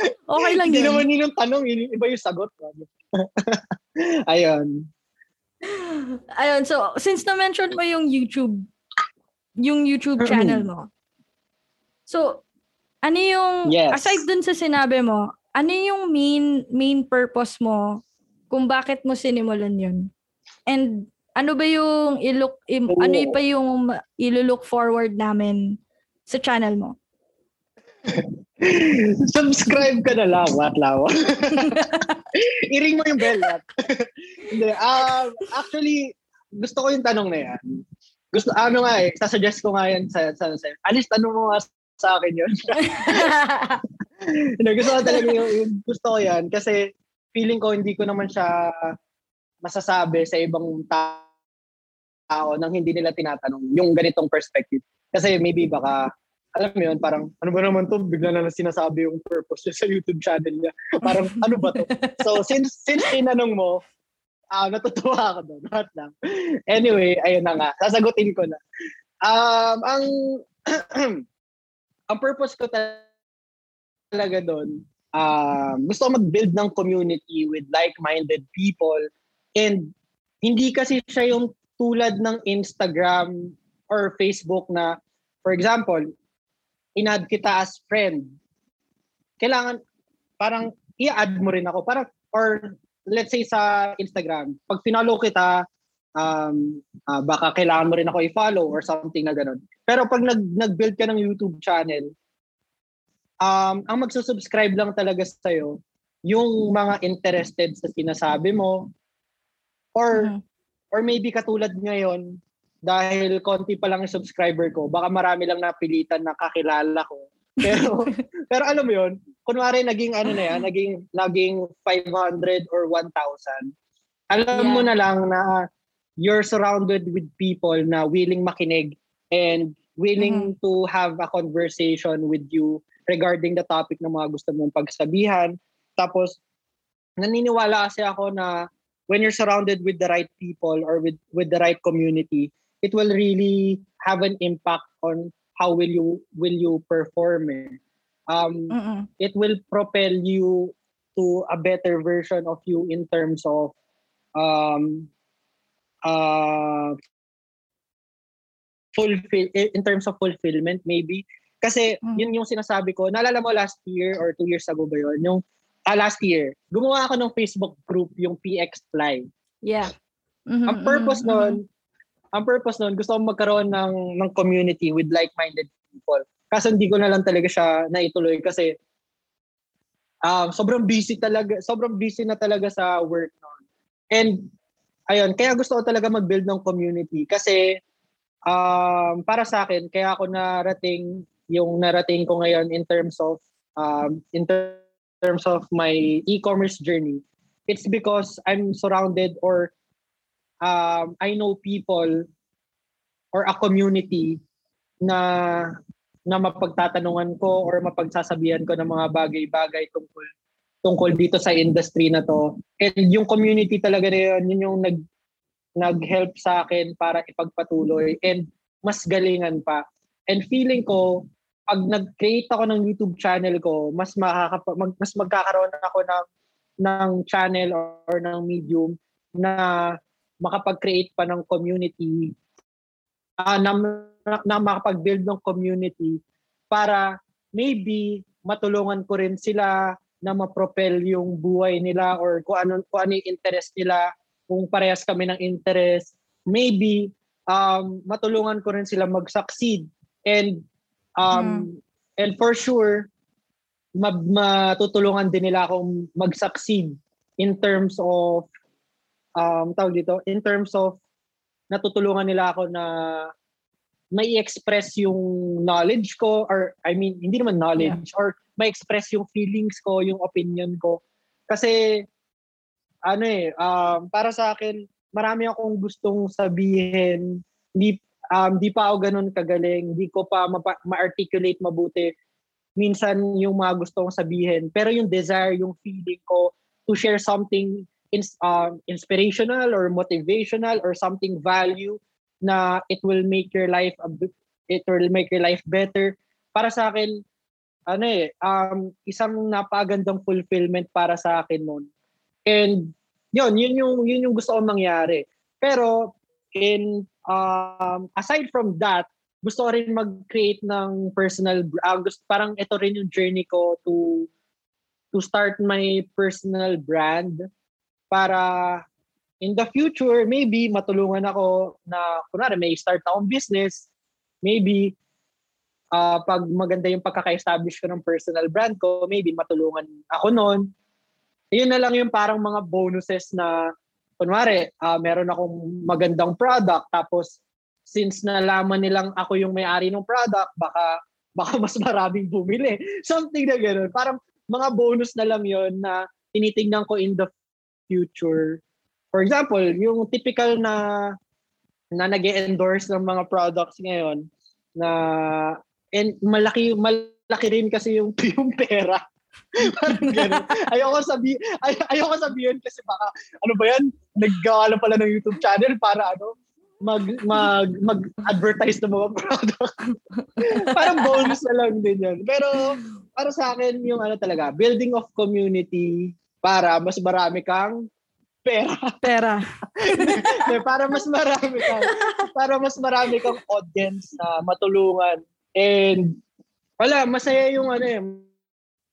Okay lang Hindi yun. naman yun yung tanong, yun, iba yung sagot. Ayun. Ayun, so, since na-mention mo yung YouTube, yung YouTube channel mo, so, ano yung, Yes. aside dun sa sinabi mo, ano yung main main purpose mo kung bakit mo sinimulan yun. And ano ba yung i-look, i- Oo. ano pa yung ilo-look forward namin sa channel mo? Subscribe ka na lang, what lawa. I-ring mo yung bell, what? Hindi, um, actually, gusto ko yung tanong na yan. Gusto, ano nga eh, sasuggest ko nga yan sa, sa, sa Alis, tanong mo nga sa akin yun. Hindi, gusto ko talaga yung, yung gusto ko yan kasi feeling ko hindi ko naman siya masasabi sa ibang ta- tao nang hindi nila tinatanong yung ganitong perspective. Kasi maybe baka, alam mo yun, parang, ano ba naman to? Bigla na lang sinasabi yung purpose niya sa YouTube channel niya. Parang, ano ba to? So, since, since tinanong mo, ah natutuwa ako doon. What lang. Anyway, ayun na nga. Sasagutin ko na. Um, ang, ang purpose ko talaga doon, um, gusto ko mag-build ng community with like-minded people and hindi kasi siya yung tulad ng Instagram or Facebook na, for example, in-add kita as friend. Kailangan, parang i-add mo rin ako. Parang, or let's say sa Instagram, pag pinollow kita, um, ah, baka kailangan mo rin ako i-follow or something na ganun. Pero pag nag, nag-build ka ng YouTube channel, um, ang magsusubscribe lang talaga sa'yo, yung mga interested sa sinasabi mo, or Mhm. or maybe katulad ngayon, dahil konti pa lang yung subscriber ko, baka marami lang napilitan na kakilala ko. Pero, pero alam mo yun, kunwari naging ano na yan, naging, naging 500 or 1,000. Alam Yeah. mo na lang na you're surrounded with people na willing makinig and willing to have a conversation with you regarding the topic na mga gusto mong pagsabihan. Tapos, naniniwala kasi ako na when you're surrounded with the right people or with with the right community, it will really have an impact on how will you will you perform. eh. Um, it will propel you to a better version of you in terms of um uh fulfill in terms of fulfillment maybe kasi Mm. yun yung sinasabi ko naalala mo last year or two years ago ba yun yung ah, last year gumawa ako ng Facebook group yung PX Fly Yeah. Mhm, ang purpose mhm, noon, ang purpose noon, gusto kong magkaroon ng ng community with like-minded people. Kaso hindi ko na lang talaga siya naituloy kasi um, sobrang busy talaga, sobrang busy na talaga sa work noon. And ayun, kaya gusto ko talaga mag-build ng community kasi um, para sa akin, kaya ako narating yung narating ko ngayon in terms of um, in ter- terms of my e-commerce journey it's because I'm surrounded or um, I know people or a community na na mapagtatanungan ko or mapagsasabihan ko ng mga bagay-bagay tungkol tungkol dito sa industry na to. And yung community talaga na yun, yun yung nag nag-help sa akin para ipagpatuloy and mas galingan pa. And feeling ko pag nag-create ako ng YouTube channel ko, mas makakapa, mag, mas magkakaroon ako ng ng channel or ng medium na makapag-create pa ng community ah, na, na, na makapag-build ng community para maybe matulungan ko rin sila na ma-propel yung buhay nila or kung ano, kung ano yung interest nila, kung parehas kami ng interest, maybe um, matulungan ko rin sila mag-succeed. And um, and for sure, ma- matutulungan din nila akong mag-succeed in terms of um tawag dito in terms of natutulungan nila ako na may express yung knowledge ko or I mean hindi naman knowledge or may express yung feelings ko, yung opinion ko. Kasi ano eh um, para sa akin marami akong gustong sabihin hindi um, di pa ako ganun kagaling, hindi ko pa mapa- ma-articulate mabuti minsan yung mga gusto kong sabihin. Pero yung desire, yung feeling ko to share something ins- um, inspirational or motivational or something value na it will make your life a it will make your life better. Para sa akin, ano eh, um, isang napagandang fulfillment para sa akin noon. And yun, yun yung, yun yung gusto kong mangyari. Pero in um, aside from that, gusto rin mag-create ng personal uh, gusto, parang ito rin yung journey ko to to start my personal brand para in the future, maybe matulungan ako na, kunwari, may start akong business, maybe uh, pag maganda yung pagkaka-establish ko ng personal brand ko, maybe matulungan ako noon. Yun na lang yung parang mga bonuses na, kunwari, uh, meron akong magandang product, tapos since nalaman nilang ako yung may-ari ng product, baka baka mas maraming bumili. Something na gano'n. Parang mga bonus na lang yon na tinitingnan ko in the future For example, yung typical na na nag endorse ng mga products ngayon na and malaki malaki rin kasi yung yung pera. Parang ganun. Ayoko sabi ay, ayoko sabihin kasi baka ano ba yan? Naggawa pala ng YouTube channel para ano mag mag mag-advertise ng mga product. Parang bonus na lang din 'yan. Pero para sa akin yung ano talaga, building of community para mas marami kang pera. Pera. para mas marami kang para mas marami kang audience na matulungan. And wala, masaya yung ano eh,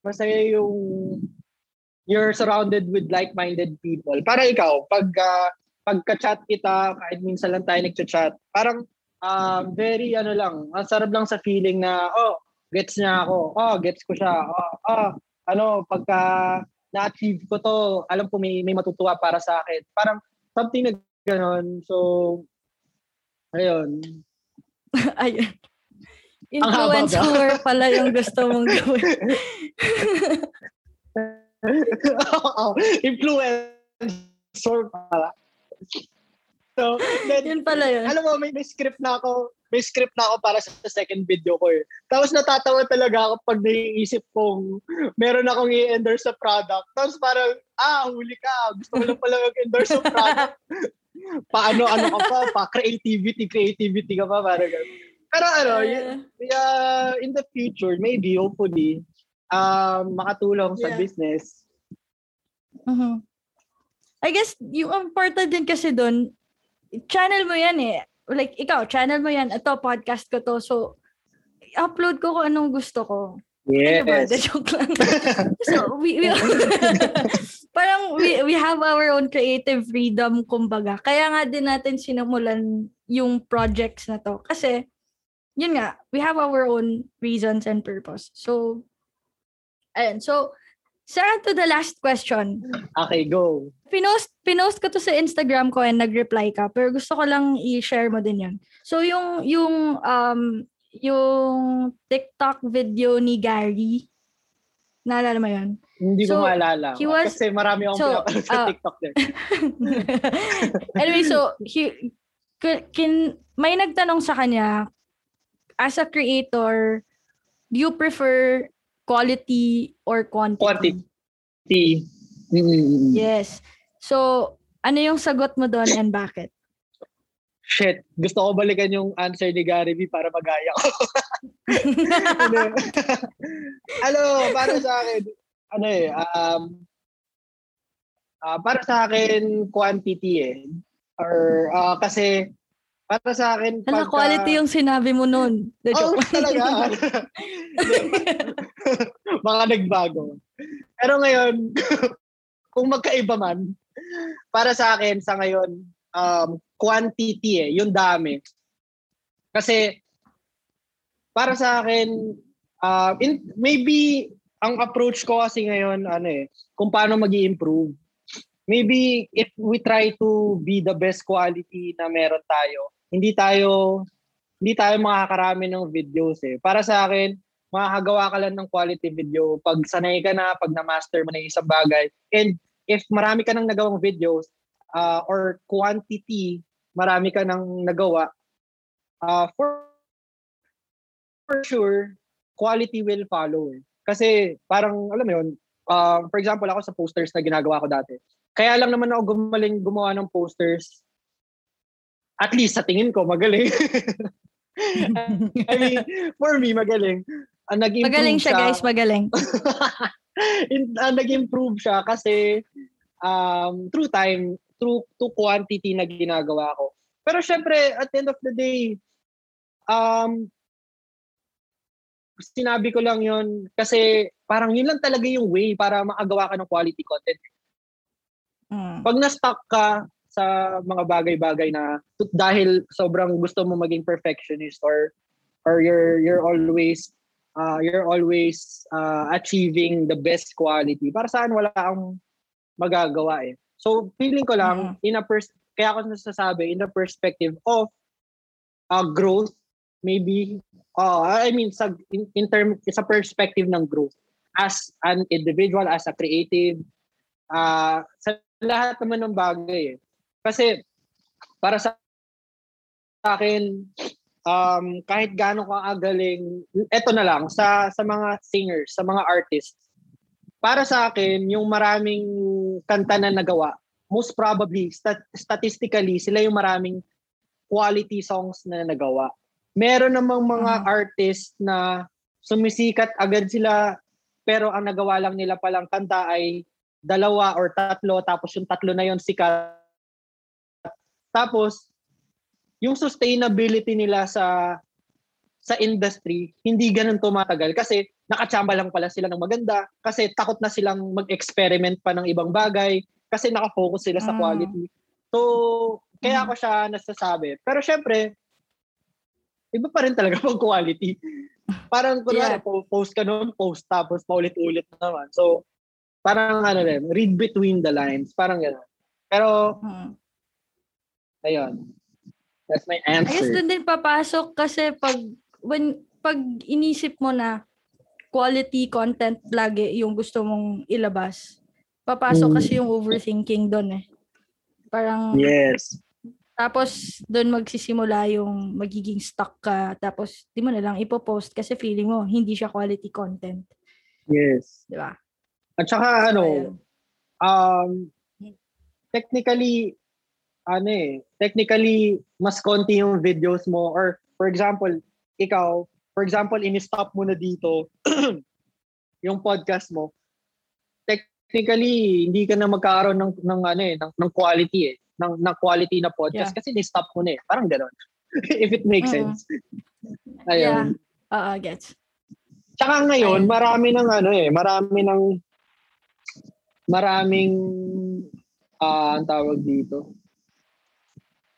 masaya yung you're surrounded with like-minded people. Para ikaw, pag uh, pagka-chat kita, kahit minsan lang tayo nagcha-chat, parang um, very ano lang, ang sarap lang sa feeling na, oh, gets niya ako. Oh, gets ko siya. Oh, oh ano, pagka na-achieve ko to, alam ko may, may matutuwa para sa akin. Parang something na gano'n. So, ayun. ayun. Influencer pala yung gusto mong gawin. Influencer pala. So, then, yun pala yun. Alam mo, may, may script na ako, may script na ako para sa second video ko eh. Tapos natatawa talaga ako pag naiisip kong meron akong i-endorse sa product. Tapos parang, ah, huli ka. Gusto ko lang pala mag-endorse sa product. Paano, ano ka pa, pa creativity, creativity ka pa, parang gano'n. Pero ano, uh, in the future, maybe, hopefully, um, makatulong sa yeah. business. Uh-huh. I guess, yung important din kasi doon, channel mo yan eh. Like, ikaw, channel mo yan. Ito, podcast ko to. So, upload ko kung anong gusto ko. Yes. Ano ba? The joke lang. so, we, we parang we, we have our own creative freedom, kumbaga. Kaya nga din natin sinimulan yung projects na to. Kasi, yun nga, we have our own reasons and purpose. So, ayun. So, Sarah, to the last question. Okay, go. Pinost, pinost ko to sa Instagram ko and nag-reply ka, pero gusto ko lang i-share mo din yan. So, yung, yung, um, yung TikTok video ni Gary, naalala mo yun? Hindi so, ko maalala. He was, Kasi marami akong so, sa uh, TikTok din. anyway, so, he, kin, may nagtanong sa kanya, as a creator, do you prefer quality or quantity? Quantity. Mm-hmm. Yes. So, ano yung sagot mo doon and bakit? Shit, gusto ko balikan yung answer ni Gary V para magaya ko. ano, para sa akin, ano eh, um, uh, para sa akin, quantity eh. Or, uh, kasi, para sa akin, Hala, pagka... quality yung sinabi mo noon. The oh, talaga. Baka nagbago. Pero ngayon, kung magkaiba man, para sa akin, sa ngayon, um, quantity eh, yung dami. Kasi, para sa akin, uh, in, maybe, ang approach ko kasi ngayon, ano eh, kung paano mag improve Maybe if we try to be the best quality na meron tayo, hindi tayo hindi tayo makakarami ng videos eh. Para sa akin, makakagawa ka lang ng quality video pag sanay ka na, pag na-master mo na isang bagay. And if marami ka nang nagawang videos uh, or quantity, marami ka nang nagawa, uh, for, for sure, quality will follow. Eh. Kasi parang, alam mo yun, uh, for example, ako sa posters na ginagawa ko dati. Kaya lang naman ako gumaling gumawa ng posters at least sa tingin ko, magaling. I mean, for me, magaling. Uh, nag-improve magaling siya, siya, guys, magaling. In, uh, nag-improve siya kasi um, through time, through to quantity na ginagawa ko. Pero syempre, at the end of the day, um, sinabi ko lang yon kasi parang yun lang talaga yung way para makagawa ka ng quality content. Mm. Pag na-stuck ka sa mga bagay-bagay na dahil sobrang gusto mo maging perfectionist or or you're you're always uh, you're always uh, achieving the best quality. Para saan wala kang magagawa eh. So feeling ko lang mm. in a pers- kaya ako nasasabi in the perspective of uh, growth maybe uh, I mean sa in, in term sa perspective ng growth as an individual as a creative uh, sa lahat naman ng bagay eh. Kasi para sa akin um, kahit gaano ka agaling eto na lang sa sa mga singers, sa mga artists. Para sa akin, yung maraming kanta na nagawa, most probably stat- statistically sila yung maraming quality songs na nagawa. Meron namang mga artist na sumisikat agad sila pero ang nagawa lang nila palang kanta ay dalawa or tatlo tapos yung tatlo na yon sikat. Tapos yung sustainability nila sa sa industry hindi ganun tumatagal kasi nakachamba lang pala sila ng maganda kasi takot na silang mag-experiment pa ng ibang bagay kasi nakafocus sila sa mm. quality. So, kaya mm. ako siya nasasabi. Pero syempre, iba pa rin talaga pag quality. Parang kunwari, yeah. post ka noon, post tapos paulit-ulit naman. So, Parang ano rin, read between the lines. Parang gano'n. Pero, hmm. Ayun. That's my answer. I guess doon din papasok kasi pag, when, pag inisip mo na quality content lagi yung gusto mong ilabas, papasok mm. kasi yung overthinking doon eh. Parang, yes. Tapos, doon magsisimula yung magiging stuck ka. Tapos, di mo na lang ipopost kasi feeling mo, hindi siya quality content. Yes. Di ba? At saka ano, um, technically, ano eh, technically, mas konti yung videos mo or for example, ikaw, for example, in-stop mo na dito yung podcast mo, technically, hindi ka na magkakaroon ng, ng ano eh, ng, ng quality eh, ng, ng quality na podcast yeah. kasi ni-stop mo na eh. Parang gano'n. If it makes mm-hmm. sense. Ayun. Yeah. Oo, uh, gets. Tsaka ngayon, marami ng ano eh, marami ng maraming uh, ang tawag dito.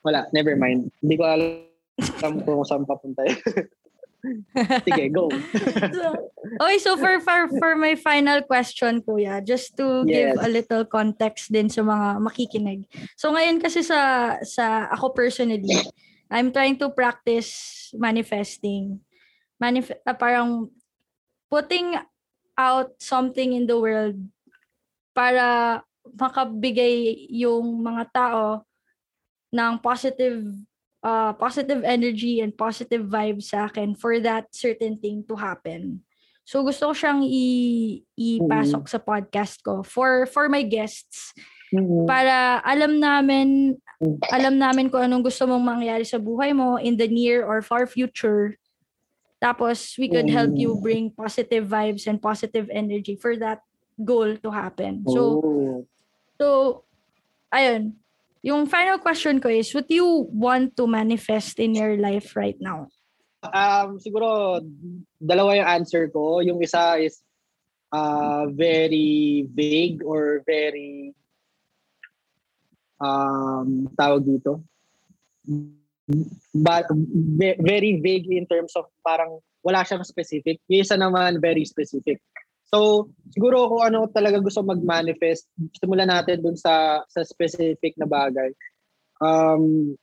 Wala, never mind. Hindi ko alam kung saan papunta Sige, go. so, okay, so for, for for my final question, Kuya, just to yes. give a little context din sa mga makikinig. So ngayon kasi sa sa ako personally, I'm trying to practice manifesting. Manif- uh, parang putting out something in the world para makabigay yung mga tao ng positive uh, positive energy and positive vibes sa akin for that certain thing to happen. So gusto ko siyang i- ipasok mm-hmm. sa podcast ko for for my guests mm-hmm. para alam namin alam namin kung anong gusto mong mangyari sa buhay mo in the near or far future. Tapos we could help you bring positive vibes and positive energy for that goal to happen. So, oh. so, ayun. Yung final question ko is, what do you want to manifest in your life right now? Um, siguro, dalawa yung answer ko. Yung isa is uh, very vague or very um, tawag dito. But very vague in terms of parang wala siyang specific. Yung isa naman very specific. So, siguro kung ano talaga gusto mag-manifest, simulan natin dun sa sa specific na bagay. Um,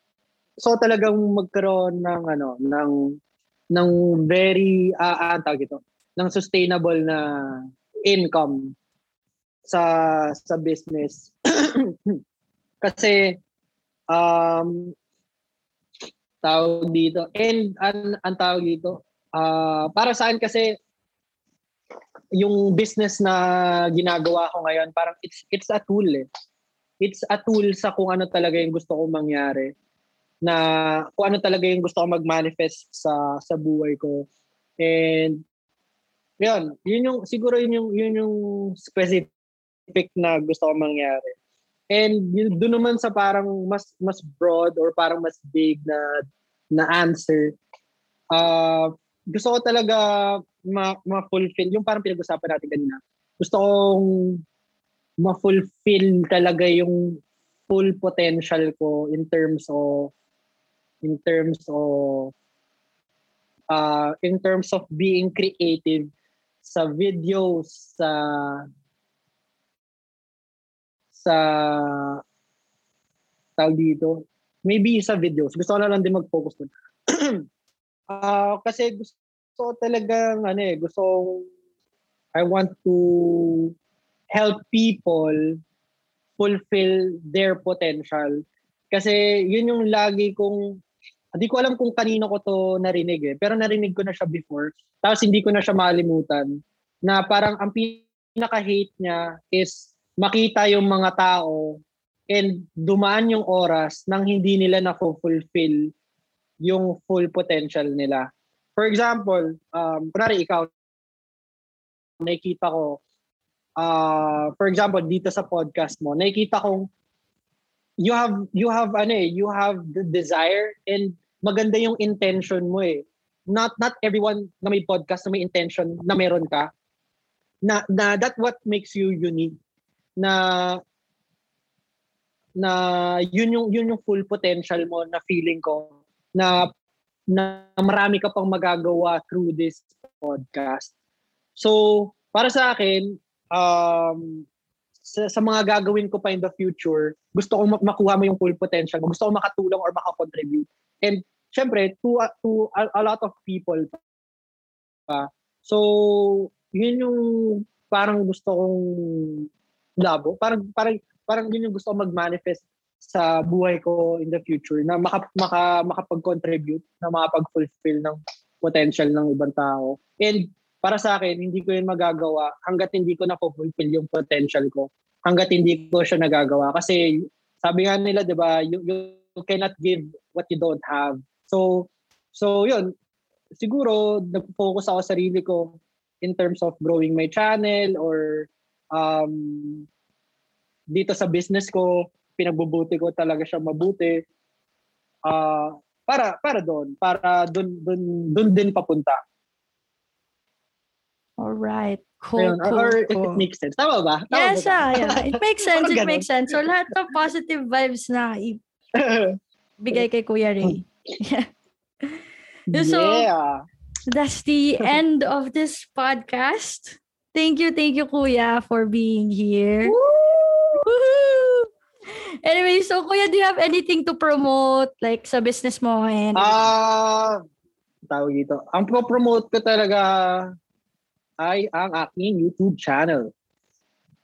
so talagang magkaroon ng ano, ng ng very uh, uh, ito, ng sustainable na income sa sa business. Kasi um tawag dito and ang, ang tawag dito uh, para saan kasi yung business na ginagawa ko ngayon, parang it's it's a tool eh. It's a tool sa kung ano talaga yung gusto kong mangyari. Na kung ano talaga yung gusto kong mag-manifest sa sa buhay ko. And yun, yun yung siguro yun yung yun yung specific na gusto kong mangyari. And yun, doon naman sa parang mas mas broad or parang mas big na na answer. Uh, gusto ko talaga ma- ma-fulfill yung parang pinag-usapan natin kanina. Gusto kong ma-fulfill talaga yung full potential ko in terms of in terms of uh, in terms of being creative sa videos sa sa tawag dito? Maybe sa videos. Gusto ko na lang din mag-focus dun uh, kasi gusto ko talaga ano eh gusto I want to help people fulfill their potential. Kasi yun yung lagi kong, hindi ko alam kung kanino ko to narinig eh, pero narinig ko na siya before. Tapos hindi ko na siya malimutan na parang ang pinaka-hate niya is makita yung mga tao and dumaan yung oras nang hindi nila na-fulfill yung full potential nila. For example, um, kunwari ikaw, nakikita ko, uh, for example, dito sa podcast mo, nakikita kong you have you have ano eh, you have the desire and maganda yung intention mo eh. Not not everyone na may podcast na may intention na meron ka. Na, na that what makes you unique. Na na yun yung yun yung full potential mo na feeling ko na na marami ka pang magagawa through this podcast. So, para sa akin, um, sa, sa mga gagawin ko pa in the future, gusto kong makuha mo yung full potential mo. Gusto kong makatulong or makakontribute. And syempre, to, to a, a lot of people pa. So, yun yung parang gusto kong labo. Parang, parang, parang yun yung gusto kong mag-manifest sa buhay ko in the future na maka, maka, makapag-contribute, na makapag-fulfill ng potential ng ibang tao. And para sa akin, hindi ko yun magagawa hanggat hindi ko na-fulfill yung potential ko. Hanggat hindi ko siya nagagawa. Kasi sabi nga nila, di ba, you, you cannot give what you don't have. So, so yun, siguro nag-focus ako sa sarili ko in terms of growing my channel or um, dito sa business ko, pinagbubuti ko talaga siya mabuti. Uh, para para doon, para doon doon doon din papunta. All right. Cool, Ayun, cool, or cool. it makes sense. Tama ba? Tama Yes, ba? ah, yeah. It makes sense. It makes sense. So, lahat ng positive vibes na ibigay kay Kuya Ray. So, yeah. That's the end of this podcast. Thank you, thank you, Kuya, for being here. Woohoo! Anyway, so Kuya, do you have anything to promote like sa business mo and Ah, tawag dito. Ang pro-promote ko talaga ay ang aking YouTube channel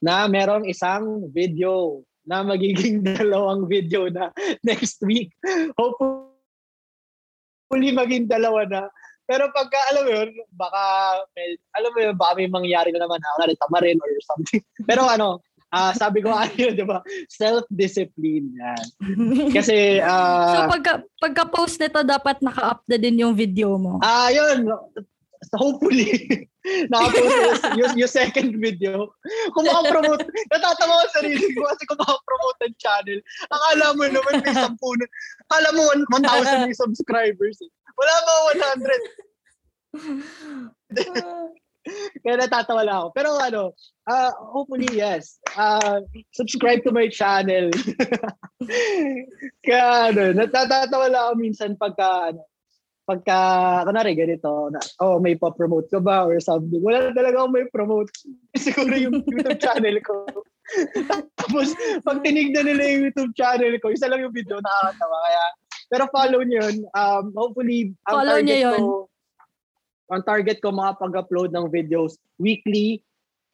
na merong isang video na magiging dalawang video na next week. Hopefully maging dalawa na. Pero pagka, alam mo yun, baka, may, alam mo yun, baka may mangyari na naman, na tamarin or something. Pero ano, ah sabi ko, ano yun, di ba? Self-discipline. Yan. Kasi, So ah, pagka pagka-post nito dapat naka-up na din yung video mo. Ah, yun. Hopefully, nakapost yung, yung second video. Kung makapromote, natatawa ko sa sarili ko kasi kung makapromote ang channel, akala mo naman may 10 na, akala mo 1,000 may subscribers. eh. Wala ba 100? Kaya natatawa lang ako. Pero ano, ah hopefully yes. Ah subscribe to my channel. Kaya ano, natatawa lang ako minsan pagka ano, pagka, kunwari ganito, na, oh, may pa-promote ka ba or something. Wala talaga ako may promote. Siguro yung YouTube channel ko. Tapos, pag tinignan nila yung YouTube channel ko, isa lang yung video, nakakatawa. Kaya, pero follow nyo yun. Um, hopefully, ang Follow target yun. ko, ang target ko makapag-upload ng videos weekly.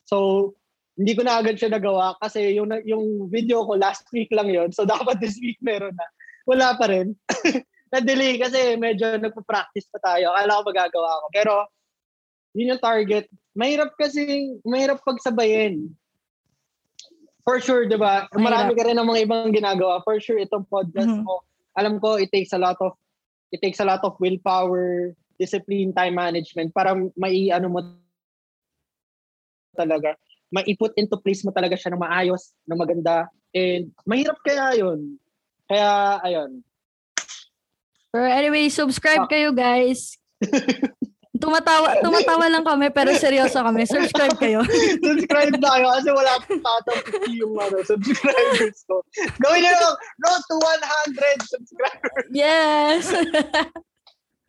So, hindi ko na agad siya nagawa kasi yung yung video ko last week lang yon So dapat this week meron na. Wala pa rin. Na-delay kasi medyo nagpa-practice pa tayo. Akala ko magagawa ko. Pero yun yung target. Mahirap kasi, mahirap pagsabayin. For sure, di ba? Marami ka rin ng mga ibang ginagawa. For sure, itong podcast Mhm. mo, alam ko, it takes a lot of, it takes a lot of willpower, discipline, time management para mai ano mo talaga, maiput into place mo talaga siya ng maayos, ng maganda. And mahirap kaya yun. Kaya, ayun. Pero anyway, subscribe Ah. kayo guys. Tumatawa, tumatawa lang kami pero seryoso kami. Subscribe kayo. subscribe na kayo kasi wala pang tatang yung ano, subscribers ko. Gawin nyo lang, road to 100 subscribers. Yes.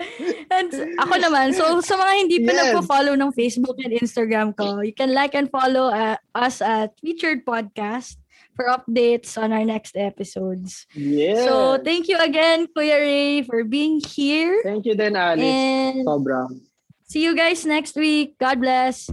and ako naman, so sa mga hindi pa Yes. nagpo-follow ng Facebook and Instagram ko, you can like and follow uh, us at Featured Podcast for updates on our next episodes. Yeah. So thank you again, Kuya Ray, for being here. Thank you din, Alice. And Sobrang. see you guys next week. God bless.